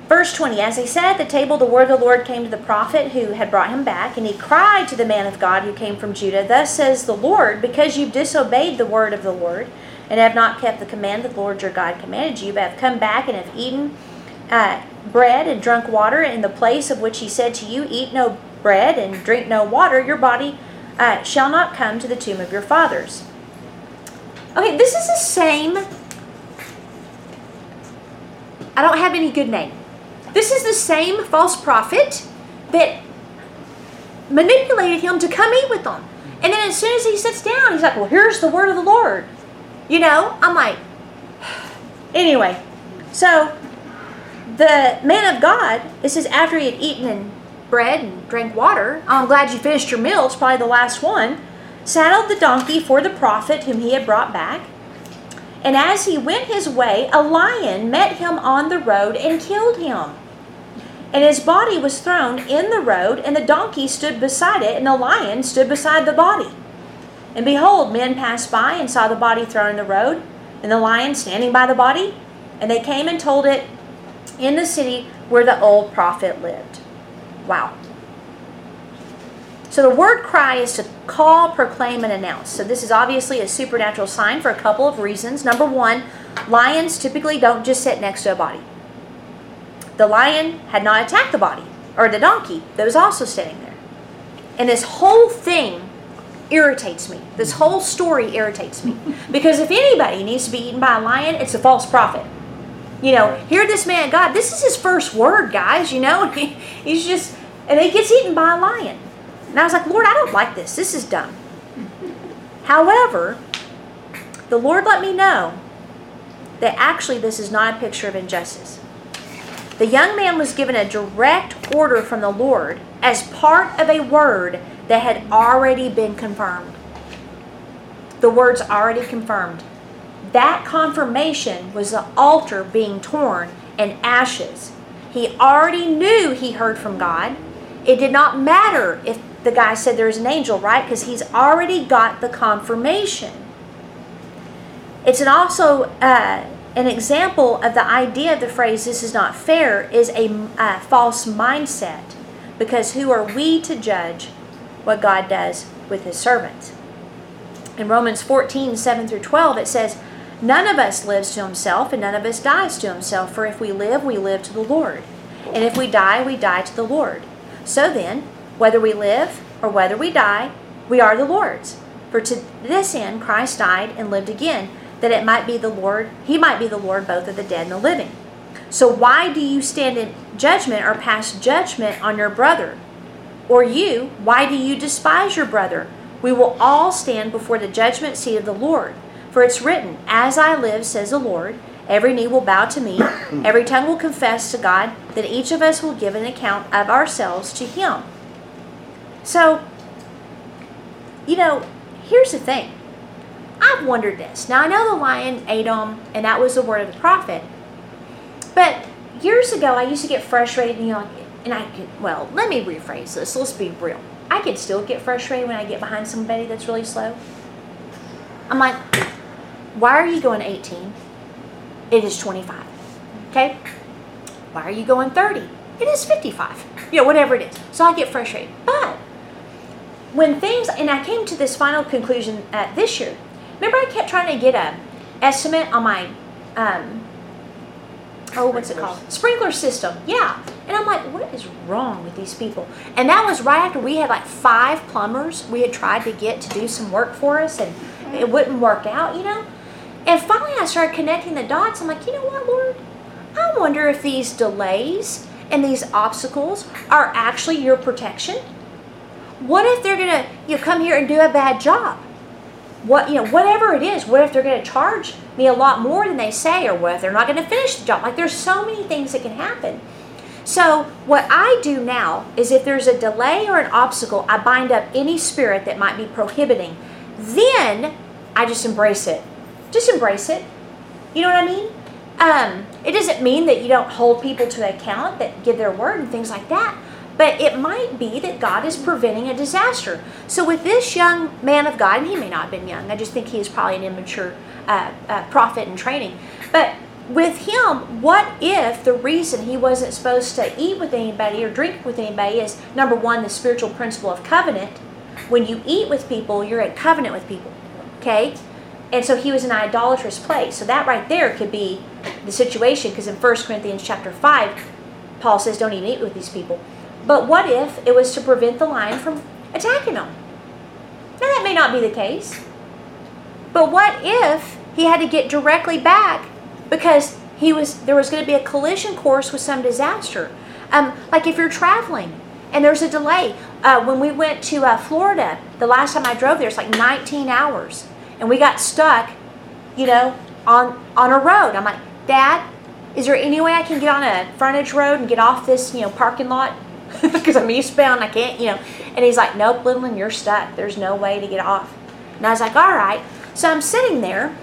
Verse 20 As he sat at the table, the word of the Lord came to the prophet who had brought him back, and he cried to the man of God who came from Judah, Thus says the Lord, because you've disobeyed the word of the Lord, and have not kept the command that the Lord your God commanded you, but have come back and have eaten uh, bread and drunk water in the place of which he said to you, Eat no bread and drink no water, your body uh, shall not come to the tomb of your fathers. Okay, this is the same. I don't have any good name. This is the same false prophet that manipulated him to come eat with them. And then as soon as he sits down, he's like, Well, here's the word of the Lord. You know, I'm like, anyway. So the man of God, it says after he had eaten and bread and drank water, I'm glad you finished your meal, it's probably the last one, saddled the donkey for the prophet whom he had brought back. And as he went his way, a lion met him on the road and killed him. And his body was thrown in the road, and the donkey stood beside it, and the lion stood beside the body. And behold, men passed by and saw the body thrown in the road, and the lion standing by the body. And they came and told it in the city where the old prophet lived. Wow. So the word cry is to call, proclaim, and announce. So this is obviously a supernatural sign for a couple of reasons. Number one, lions typically don't just sit next to a body. The lion had not attacked the body, or the donkey that was also sitting there. And this whole thing irritates me. This whole story irritates me. Because if anybody needs to be eaten by a lion, it's a false prophet. You know, hear this man God. This is his first word, guys, you know? He's just, and he gets eaten by a lion. And I was like, Lord, I don't like this. This is dumb. However, the Lord let me know that actually this is not a picture of injustice. The young man was given a direct order from the Lord as part of a word that had already been confirmed. The word's already confirmed. That confirmation was the altar being torn and ashes. He already knew he heard from God. It did not matter if the guy said there's an angel, right? Because he's already got the confirmation. It's an also uh, an example of the idea of the phrase "this is not fair" is a uh, false mindset, because who are we to judge what God does with His servants? In Romans 14, 7 through 12, it says, None of us lives to himself, and none of us dies to himself. For if we live, we live to the Lord. And if we die, we die to the Lord. So then, whether we live or whether we die, we are the Lord's. For to this end Christ died and lived again, that it might be the Lord, he might be the Lord both of the dead and the living. So why do you stand in judgment or pass judgment on your brother? Or you, why do you despise your brother? We will all stand before the judgment seat of the Lord. For it's written, As I live, says the Lord, every knee will bow to me, every tongue will confess to God, that each of us will give an account of ourselves to Him. So, you know, here's the thing. I've wondered this. Now, I know the lion ate and that was the word of the prophet. But years ago, I used to get frustrated, you know, and I could, well, let me rephrase this. Let's be real. I could still get frustrated when I get behind somebody that's really slow. I'm like, why are you going 18? It is 25. Okay? Why are you going 30? It is 55. You know, whatever it is. So I get frustrated. But when things, and I came to this final conclusion uh, this year. Remember, I kept trying to get a estimate on my, um, oh, what's it called? Sprinkler system. Yeah. And I'm like, what is wrong with these people? And that was right after we had like five plumbers we had tried to get to do some work for us, and it wouldn't work out, you know? And finally, I started connecting the dots. I'm like, you know what, Lord? I wonder if these delays and these obstacles are actually your protection. What if they're gonna you know, come here and do a bad job? What you know, whatever it is. What if they're gonna charge me a lot more than they say, or what if they're not gonna finish the job? Like there's so many things that can happen. So what I do now is if there's a delay or an obstacle, I bind up any spirit that might be prohibiting. Then I just embrace it just embrace it. You know what I mean? Um, it doesn't mean that you don't hold people to account that give their word and things like that. But it might be that God is preventing a disaster. So with this young man of God, and he may not have been young, I just think he is probably an immature uh, uh, prophet in training. But with him, what if the reason he wasn't supposed to eat with anybody or drink with anybody is number one, the spiritual principle of covenant. When you eat with people, you're in covenant with people. Okay? And so he was in an idolatrous place. So that right there could be the situation because in 1 Corinthians chapter 5, Paul says, don't even eat with these people. But what if it was to prevent the lion from attacking them? Now that may not be the case. But what if he had to get directly back because he was there was going to be a collision course with some disaster? Um, like if you're traveling and there's a delay. Uh, when we went to uh, Florida, the last time I drove there, it's like 19 hours and we got stuck, you know, on on a road. I'm like, Dad, is there any way I can get on a frontage road and get off this, you know, parking lot? Because I'm eastbound, I can't, you know. And he's like, Nope, Littleton, you're stuck. There's no way to get off. And I was like, All right. So I'm sitting there.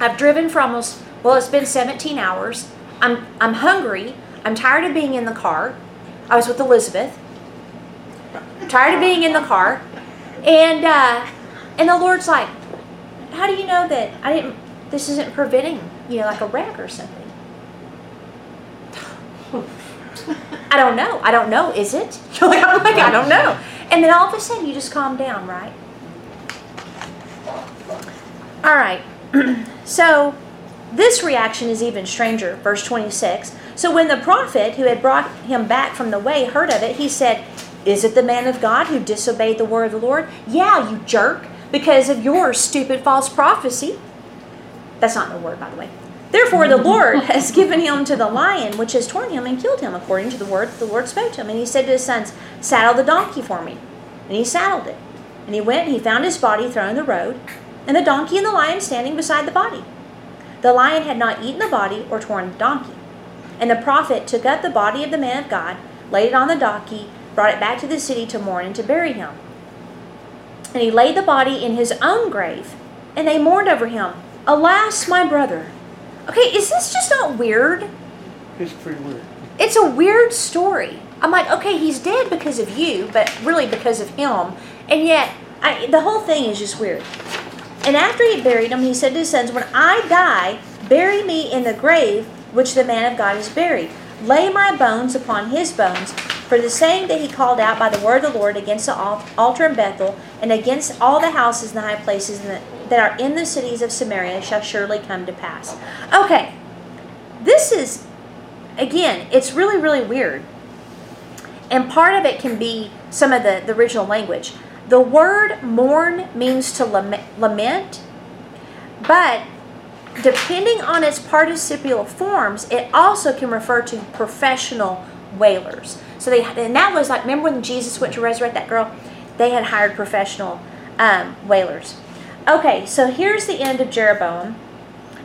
I've driven for almost well, it's been 17 hours. I'm I'm hungry. I'm tired of being in the car. I was with Elizabeth. tired of being in the car, and uh, and the Lord's like, how do you know that I didn't? This isn't preventing you know like a wreck or something. I don't know. I don't know. Is it? I'm like, I don't know. And then all of a sudden, you just calm down, right? All right. so this reaction is even stranger. Verse 26. So when the prophet who had brought him back from the way heard of it, he said, Is it the man of God who disobeyed the word of the Lord? Yeah, you jerk because of your stupid false prophecy. That's not the word, by the way. Therefore, the Lord has given him to the lion, which has torn him and killed him, according to the word the Lord spoke to him. And he said to his sons, Saddle the donkey for me. And he saddled it. And he went and he found his body thrown in the road, and the donkey and the lion standing beside the body. The lion had not eaten the body or torn the donkey. And the prophet took up the body of the man of God, laid it on the donkey, brought it back to the city to mourn and to bury him. And he laid the body in his own grave, and they mourned over him. Alas, my brother. Okay, is this just not weird? It's pretty weird. It's a weird story. I'm like, okay, he's dead because of you, but really because of him. And yet, I, the whole thing is just weird. And after he buried him, he said to his sons, When I die, bury me in the grave which the man of God is buried. Lay my bones upon his bones. For the saying that he called out by the word of the Lord against the altar in Bethel, and against all the houses and the high places that are in the cities of Samaria, shall surely come to pass. Okay, this is, again, it's really, really weird. And part of it can be some of the, the original language. The word mourn means to lament, but depending on its participial forms, it also can refer to professional wailers. So they and that was like remember when Jesus went to resurrect that girl, they had hired professional um, wailers. Okay, so here's the end of Jeroboam.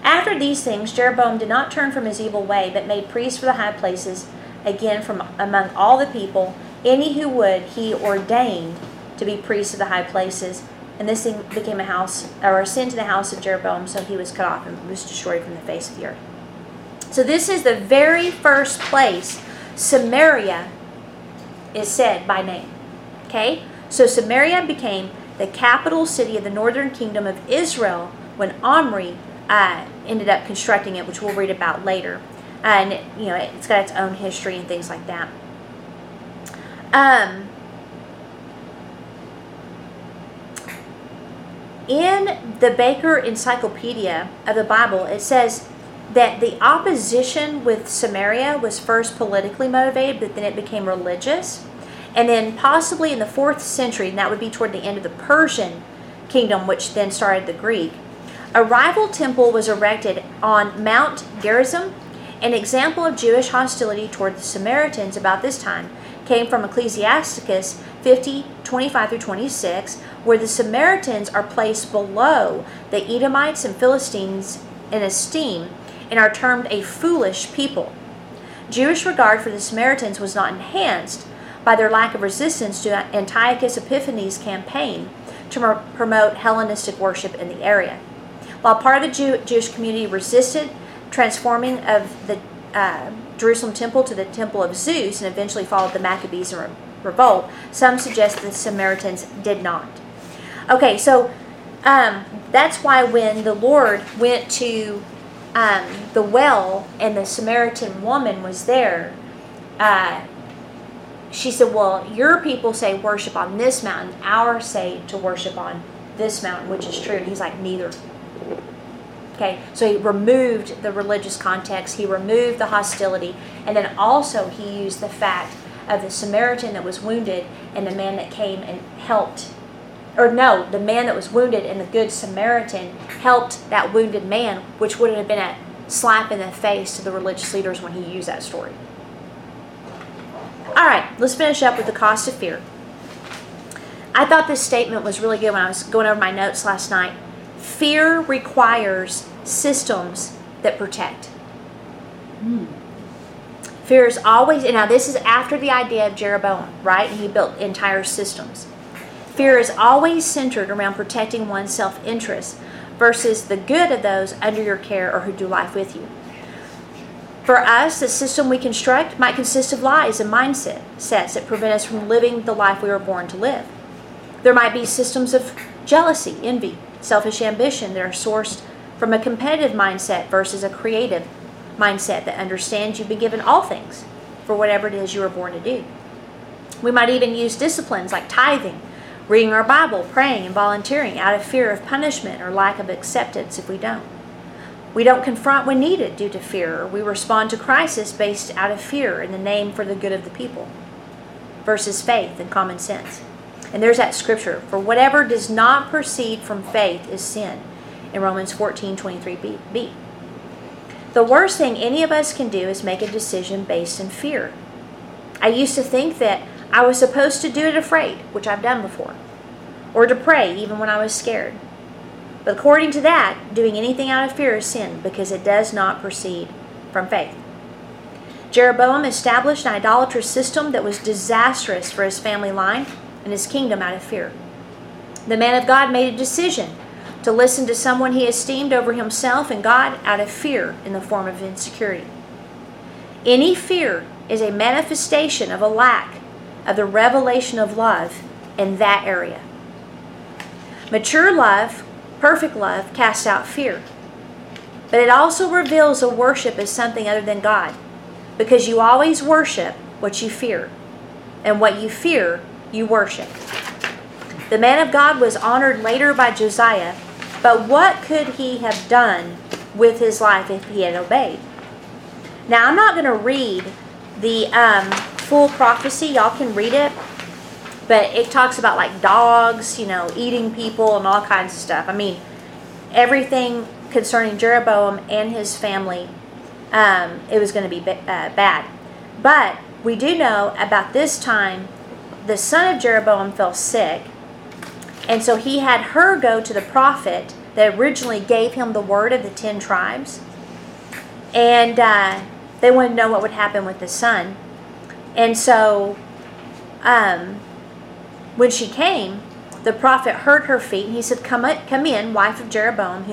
After these things, Jeroboam did not turn from his evil way, but made priests for the high places, again from among all the people. Any who would, he ordained to be priests of the high places. And this thing became a house, or a sin to the house of Jeroboam, so he was cut off and was destroyed from the face of the earth. So this is the very first place Samaria is said by name. Okay? So Samaria became the capital city of the northern kingdom of Israel when Omri uh, ended up constructing it, which we'll read about later. And, you know, it's got its own history and things like that. Um, in the Baker Encyclopedia of the Bible, it says that the opposition with Samaria was first politically motivated, but then it became religious. And then possibly in the fourth century, and that would be toward the end of the Persian kingdom, which then started the Greek, a rival temple was erected on Mount Gerizim. An example of Jewish hostility toward the Samaritans about this time came from Ecclesiasticus 50, 25 through 26, where the Samaritans are placed below the Edomites and Philistines in esteem and are termed a foolish people. Jewish regard for the Samaritans was not enhanced by their lack of resistance to Antiochus Epiphanes' campaign to promote Hellenistic worship in the area. While part of the Jew- Jewish community resisted transforming of the uh, Jerusalem temple to the temple of Zeus and eventually followed the Maccabees re- revolt, some suggest the Samaritans did not. Okay, so um, that's why when the Lord went to um, the well and the Samaritan woman was there, uh, she said, Well, your people say worship on this mountain, ours say to worship on this mountain, which is true. And he's like, Neither. Okay, so he removed the religious context, he removed the hostility, and then also he used the fact of the Samaritan that was wounded and the man that came and helped. Or no, the man that was wounded and the good Samaritan helped that wounded man, which would have been a slap in the face to the religious leaders when he used that story. All right, let's finish up with the cost of fear. I thought this statement was really good when I was going over my notes last night. Fear requires systems that protect. Mm. Fear is always, and now this is after the idea of Jeroboam, right? And he built entire systems. Fear is always centered around protecting one's self interest versus the good of those under your care or who do life with you. For us, the system we construct might consist of lies and mindset sets that prevent us from living the life we were born to live. There might be systems of jealousy, envy, selfish ambition that are sourced from a competitive mindset versus a creative mindset that understands you've been given all things for whatever it is you were born to do. We might even use disciplines like tithing, reading our Bible, praying, and volunteering out of fear of punishment or lack of acceptance if we don't. We don't confront when needed due to fear, we respond to crisis based out of fear in the name for the good of the people versus faith and common sense. And there's that scripture for whatever does not proceed from faith is sin in Romans 14 23b. The worst thing any of us can do is make a decision based in fear. I used to think that I was supposed to do it afraid, which I've done before, or to pray even when I was scared. But according to that, doing anything out of fear is sin because it does not proceed from faith. Jeroboam established an idolatrous system that was disastrous for his family line and his kingdom out of fear. The man of God made a decision to listen to someone he esteemed over himself and God out of fear in the form of insecurity. Any fear is a manifestation of a lack of the revelation of love in that area. Mature love Perfect love casts out fear. But it also reveals a worship as something other than God. Because you always worship what you fear. And what you fear, you worship. The man of God was honored later by Josiah, but what could he have done with his life if he had obeyed? Now, I'm not going to read the um, full prophecy. Y'all can read it. But it talks about like dogs, you know, eating people and all kinds of stuff. I mean, everything concerning Jeroboam and his family, um, it was going to be uh, bad. But we do know about this time, the son of Jeroboam fell sick. And so he had her go to the prophet that originally gave him the word of the ten tribes. And uh, they wanted to know what would happen with the son. And so um, when she came, the prophet heard her feet, and he said, Come, come in, wife of Jeroboam.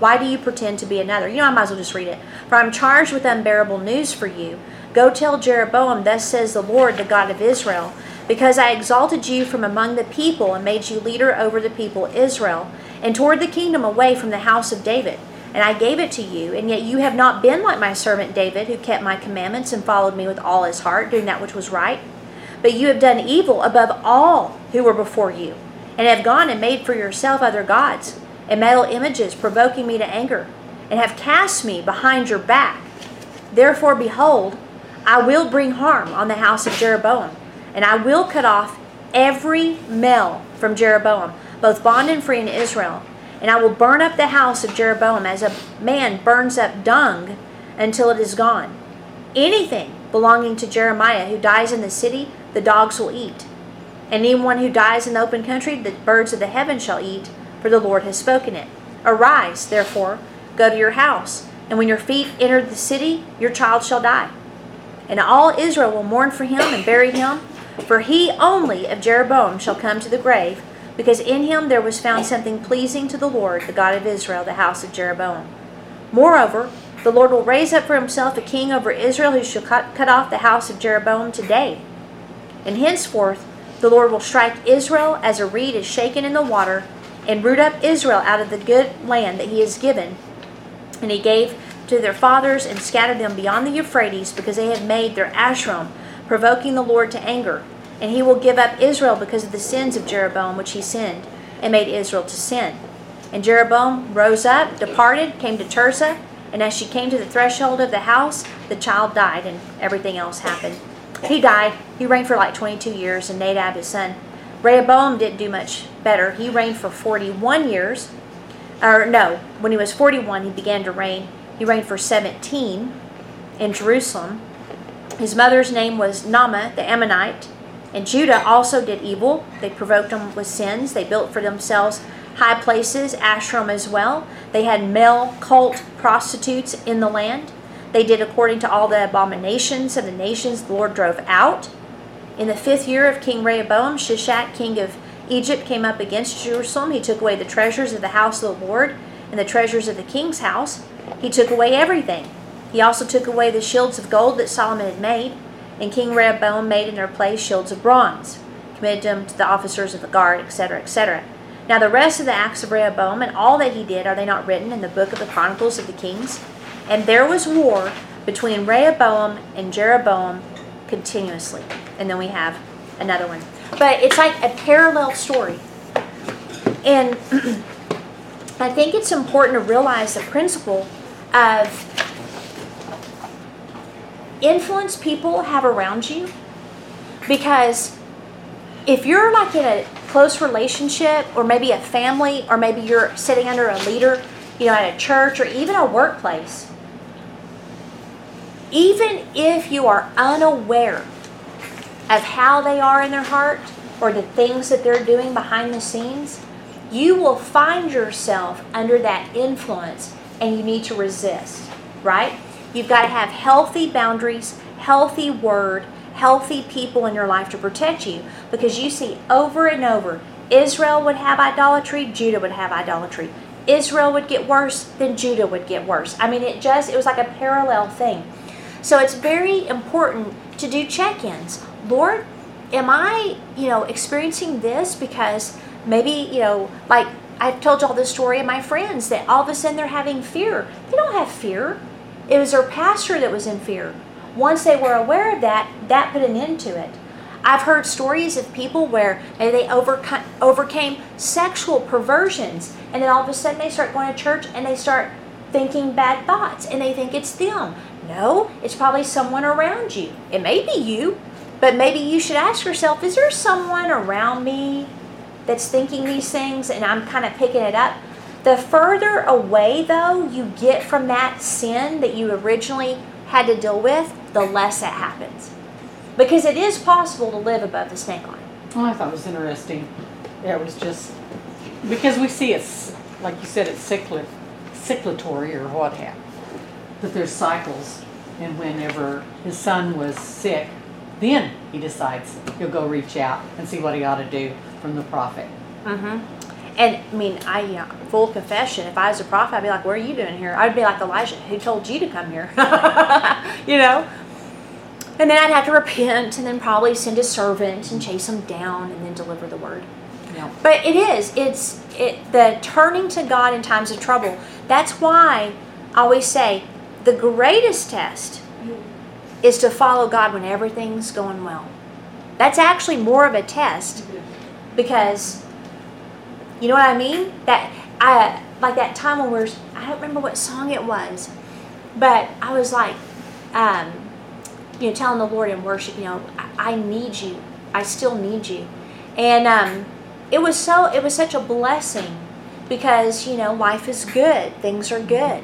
Why do you pretend to be another? You know, I might as well just read it. For I'm charged with unbearable news for you. Go tell Jeroboam, Thus says the Lord, the God of Israel, because I exalted you from among the people and made you leader over the people Israel, and toward the kingdom away from the house of David. And I gave it to you, and yet you have not been like my servant David, who kept my commandments and followed me with all his heart, doing that which was right. But you have done evil above all who were before you, and have gone and made for yourself other gods, and metal images, provoking me to anger, and have cast me behind your back. Therefore, behold, I will bring harm on the house of Jeroboam, and I will cut off every male from Jeroboam, both bond and free in Israel. And I will burn up the house of Jeroboam as a man burns up dung until it is gone. Anything belonging to Jeremiah who dies in the city, the dogs will eat. And anyone who dies in the open country, the birds of the heaven shall eat, for the Lord has spoken it. Arise, therefore, go to your house, and when your feet enter the city, your child shall die. And all Israel will mourn for him and bury him, for he only of Jeroboam shall come to the grave, because in him there was found something pleasing to the Lord, the God of Israel, the house of Jeroboam. Moreover, the Lord will raise up for himself a king over Israel who shall cut, cut off the house of Jeroboam today. And henceforth the Lord will strike Israel as a reed is shaken in the water, and root up Israel out of the good land that he has given. And he gave to their fathers and scattered them beyond the Euphrates, because they have made their Asherim, provoking the Lord to anger. And he will give up Israel because of the sins of Jeroboam which he sinned, and made Israel to sin. And Jeroboam rose up, departed, came to Tirzah, and as she came to the threshold of the house, the child died, and everything else happened. He died. He reigned for like 22 years, and Nadab, his son. Rehoboam didn't do much better. He reigned for 41 years. Or no, when he was 41, he began to reign. He reigned for 17 in Jerusalem. His mother's name was Naamah, the Ammonite. And Judah also did evil. They provoked them with sins. They built for themselves high places, Asherim as well. They had male cult prostitutes in the land. They did according to all the abominations of the nations the Lord drove out. In the fifth year of King Rehoboam, Shishak, king of Egypt, came up against Jerusalem. He took away the treasures of the house of the Lord and the treasures of the king's house. He took away everything. He also took away the shields of gold that Solomon had made, and King Rehoboam made in their place shields of bronze, committed them to the officers of the guard, etc., etc. Now the rest of the acts of Rehoboam and all that he did, are they not written in the book of the Chronicles of the Kings? And there was war between Rehoboam and Jeroboam continuously. And then we have another one. But it's like a parallel story. And I think it's important to realize the principle of influence people have around you? Because if you're like in a close relationship or maybe a family or maybe you're sitting under a leader you know at a church or even a workplace even if you are unaware of how they are in their heart or the things that they're doing behind the scenes you will find yourself under that influence and you need to resist right you've got to have healthy boundaries healthy word healthy people in your life to protect you because you see over and over Israel would have idolatry, Judah would have idolatry. Israel would get worse, then Judah would get worse. I mean, it just, it was like a parallel thing. So it's very important to do check ins. Lord, am I, you know, experiencing this because Maybe, you know, like I've told y'all the story of my friends that all of a sudden they're having fear. They don't have fear. It was their pastor that was in fear. Once they were aware of that, that put an end to it. I've heard stories of people where they overco- overcame sexual perversions and then all of a sudden they start going to church and they start thinking bad thoughts and they think it's them. No, it's probably someone around you. It may be you, but maybe you should ask yourself is there someone around me that's thinking these things and I'm kind of picking it up? The further away, though, you get from that sin that you originally had to deal with, the less it happens. Because it is possible to live above the snake line. Oh, I thought it was interesting. It was just because we see it's like you said, it's cyclic, cyclatory or what have. That there's cycles, and whenever his son was sick, then he decides he'll go reach out and see what he ought to do from the prophet. Mm-hmm. And I mean, I uh, full confession. If I was a prophet, I'd be like, "What are you doing here?" I'd be like Elijah, "Who told you to come here?" you know. And then I'd have to repent, and then probably send a servant and chase them down, and then deliver the word. Yeah. But it is. It's it the turning to God in times of trouble. That's why I always say the greatest test is to follow God when everything's going well. That's actually more of a test because you know what I mean? That I like that time when we are I don't remember what song it was, but I was like, um, you know, telling the Lord in worship, you know, I, I need you. I still need you, and um, it was so it was such a blessing because you know life is good, things are good,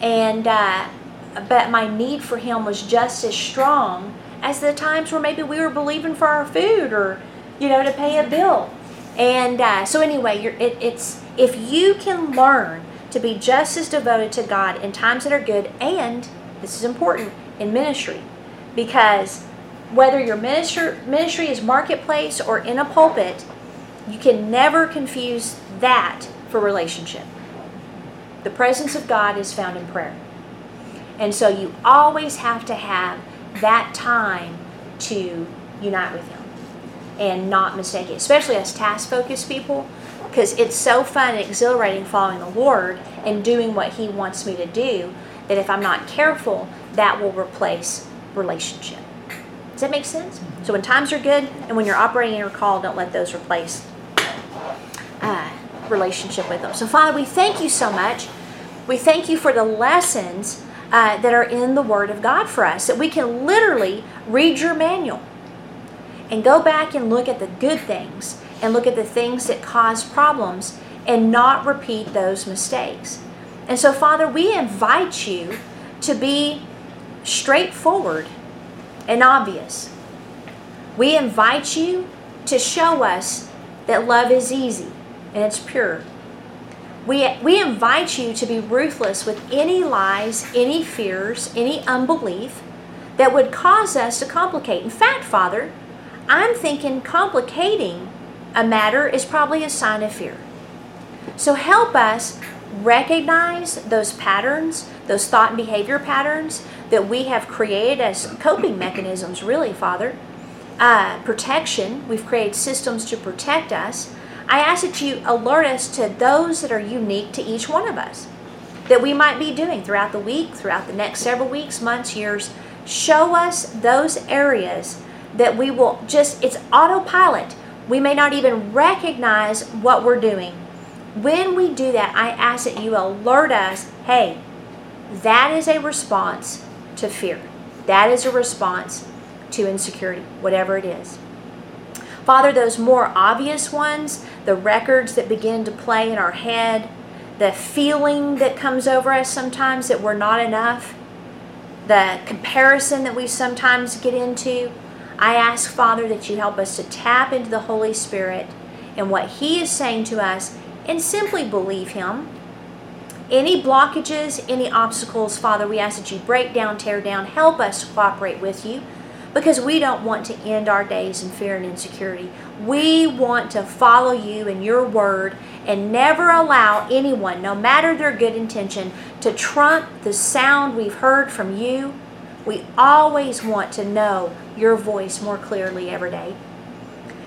and uh, but my need for Him was just as strong as the times where maybe we were believing for our food or you know to pay a bill and uh, so anyway, it, it's if you can learn to be just as devoted to God in times that are good, and this is important in ministry, because whether your ministry ministry is marketplace or in a pulpit, you can never confuse that for relationship. The presence of God is found in prayer. And so you always have to have that time to unite with Him and not mistake it, especially as task focused people, because it's so fun and exhilarating following the Lord and doing what He wants me to do that if I'm not careful, that will replace relationship. Does that make sense? So when times are good and when you're operating in your call, don't let those replace uh, relationship with them. So Father, we thank you so much. We thank you for the lessons uh, that are in the Word of God for us, that we can literally read your manual and go back and look at the good things and look at the things that cause problems and not repeat those mistakes. And so, Father, we invite you to be straightforward and obvious. We invite you to show us that love is easy and it's pure. We, we invite you to be ruthless with any lies, any fears, any unbelief that would cause us to complicate. In fact, Father, I'm thinking complicating a matter is probably a sign of fear. So help us recognize those patterns, those thought and behavior patterns that we have created as coping mechanisms, really, Father. Uh, protection, we've created systems to protect us. I ask that you alert us to those that are unique to each one of us, that we might be doing throughout the week, throughout the next several weeks, months, years. Show us those areas that we will just, it's autopilot. We may not even recognize what we're doing. When we do that, I ask that you alert us hey, that is a response to fear. That is a response to insecurity, whatever it is. Father, those more obvious ones, the records that begin to play in our head, the feeling that comes over us sometimes that we're not enough, the comparison that we sometimes get into, I ask, Father, that you help us to tap into the Holy Spirit and what He is saying to us and simply believe Him. Any blockages, any obstacles, Father, we ask that you break down, tear down, help us cooperate with you because we don't want to end our days in fear and insecurity. We want to follow you and your word and never allow anyone, no matter their good intention, to trump the sound we've heard from you we always want to know your voice more clearly every day.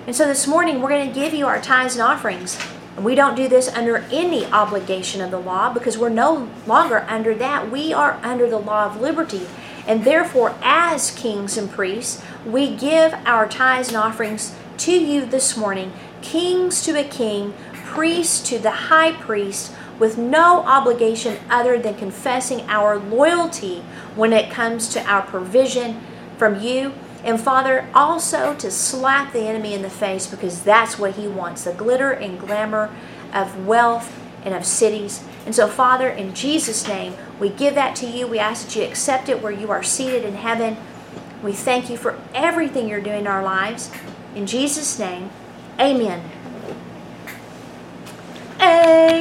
And so this morning we're going to give you our tithes and offerings. And we don't do this under any obligation of the law because we're no longer under that. We are under the law of liberty. And therefore, as kings and priests, we give our tithes and offerings to you this morning, kings to a king, priests to the high priest, with no obligation other than confessing our loyalty when it comes to our provision from you. And Father, also to slap the enemy in the face because that's what he wants the glitter and glamour of wealth and of cities. And so, Father, in Jesus' name, we give that to you. We ask that you accept it where you are seated in heaven. We thank you for everything you're doing in our lives. In Jesus' name, amen. Amen.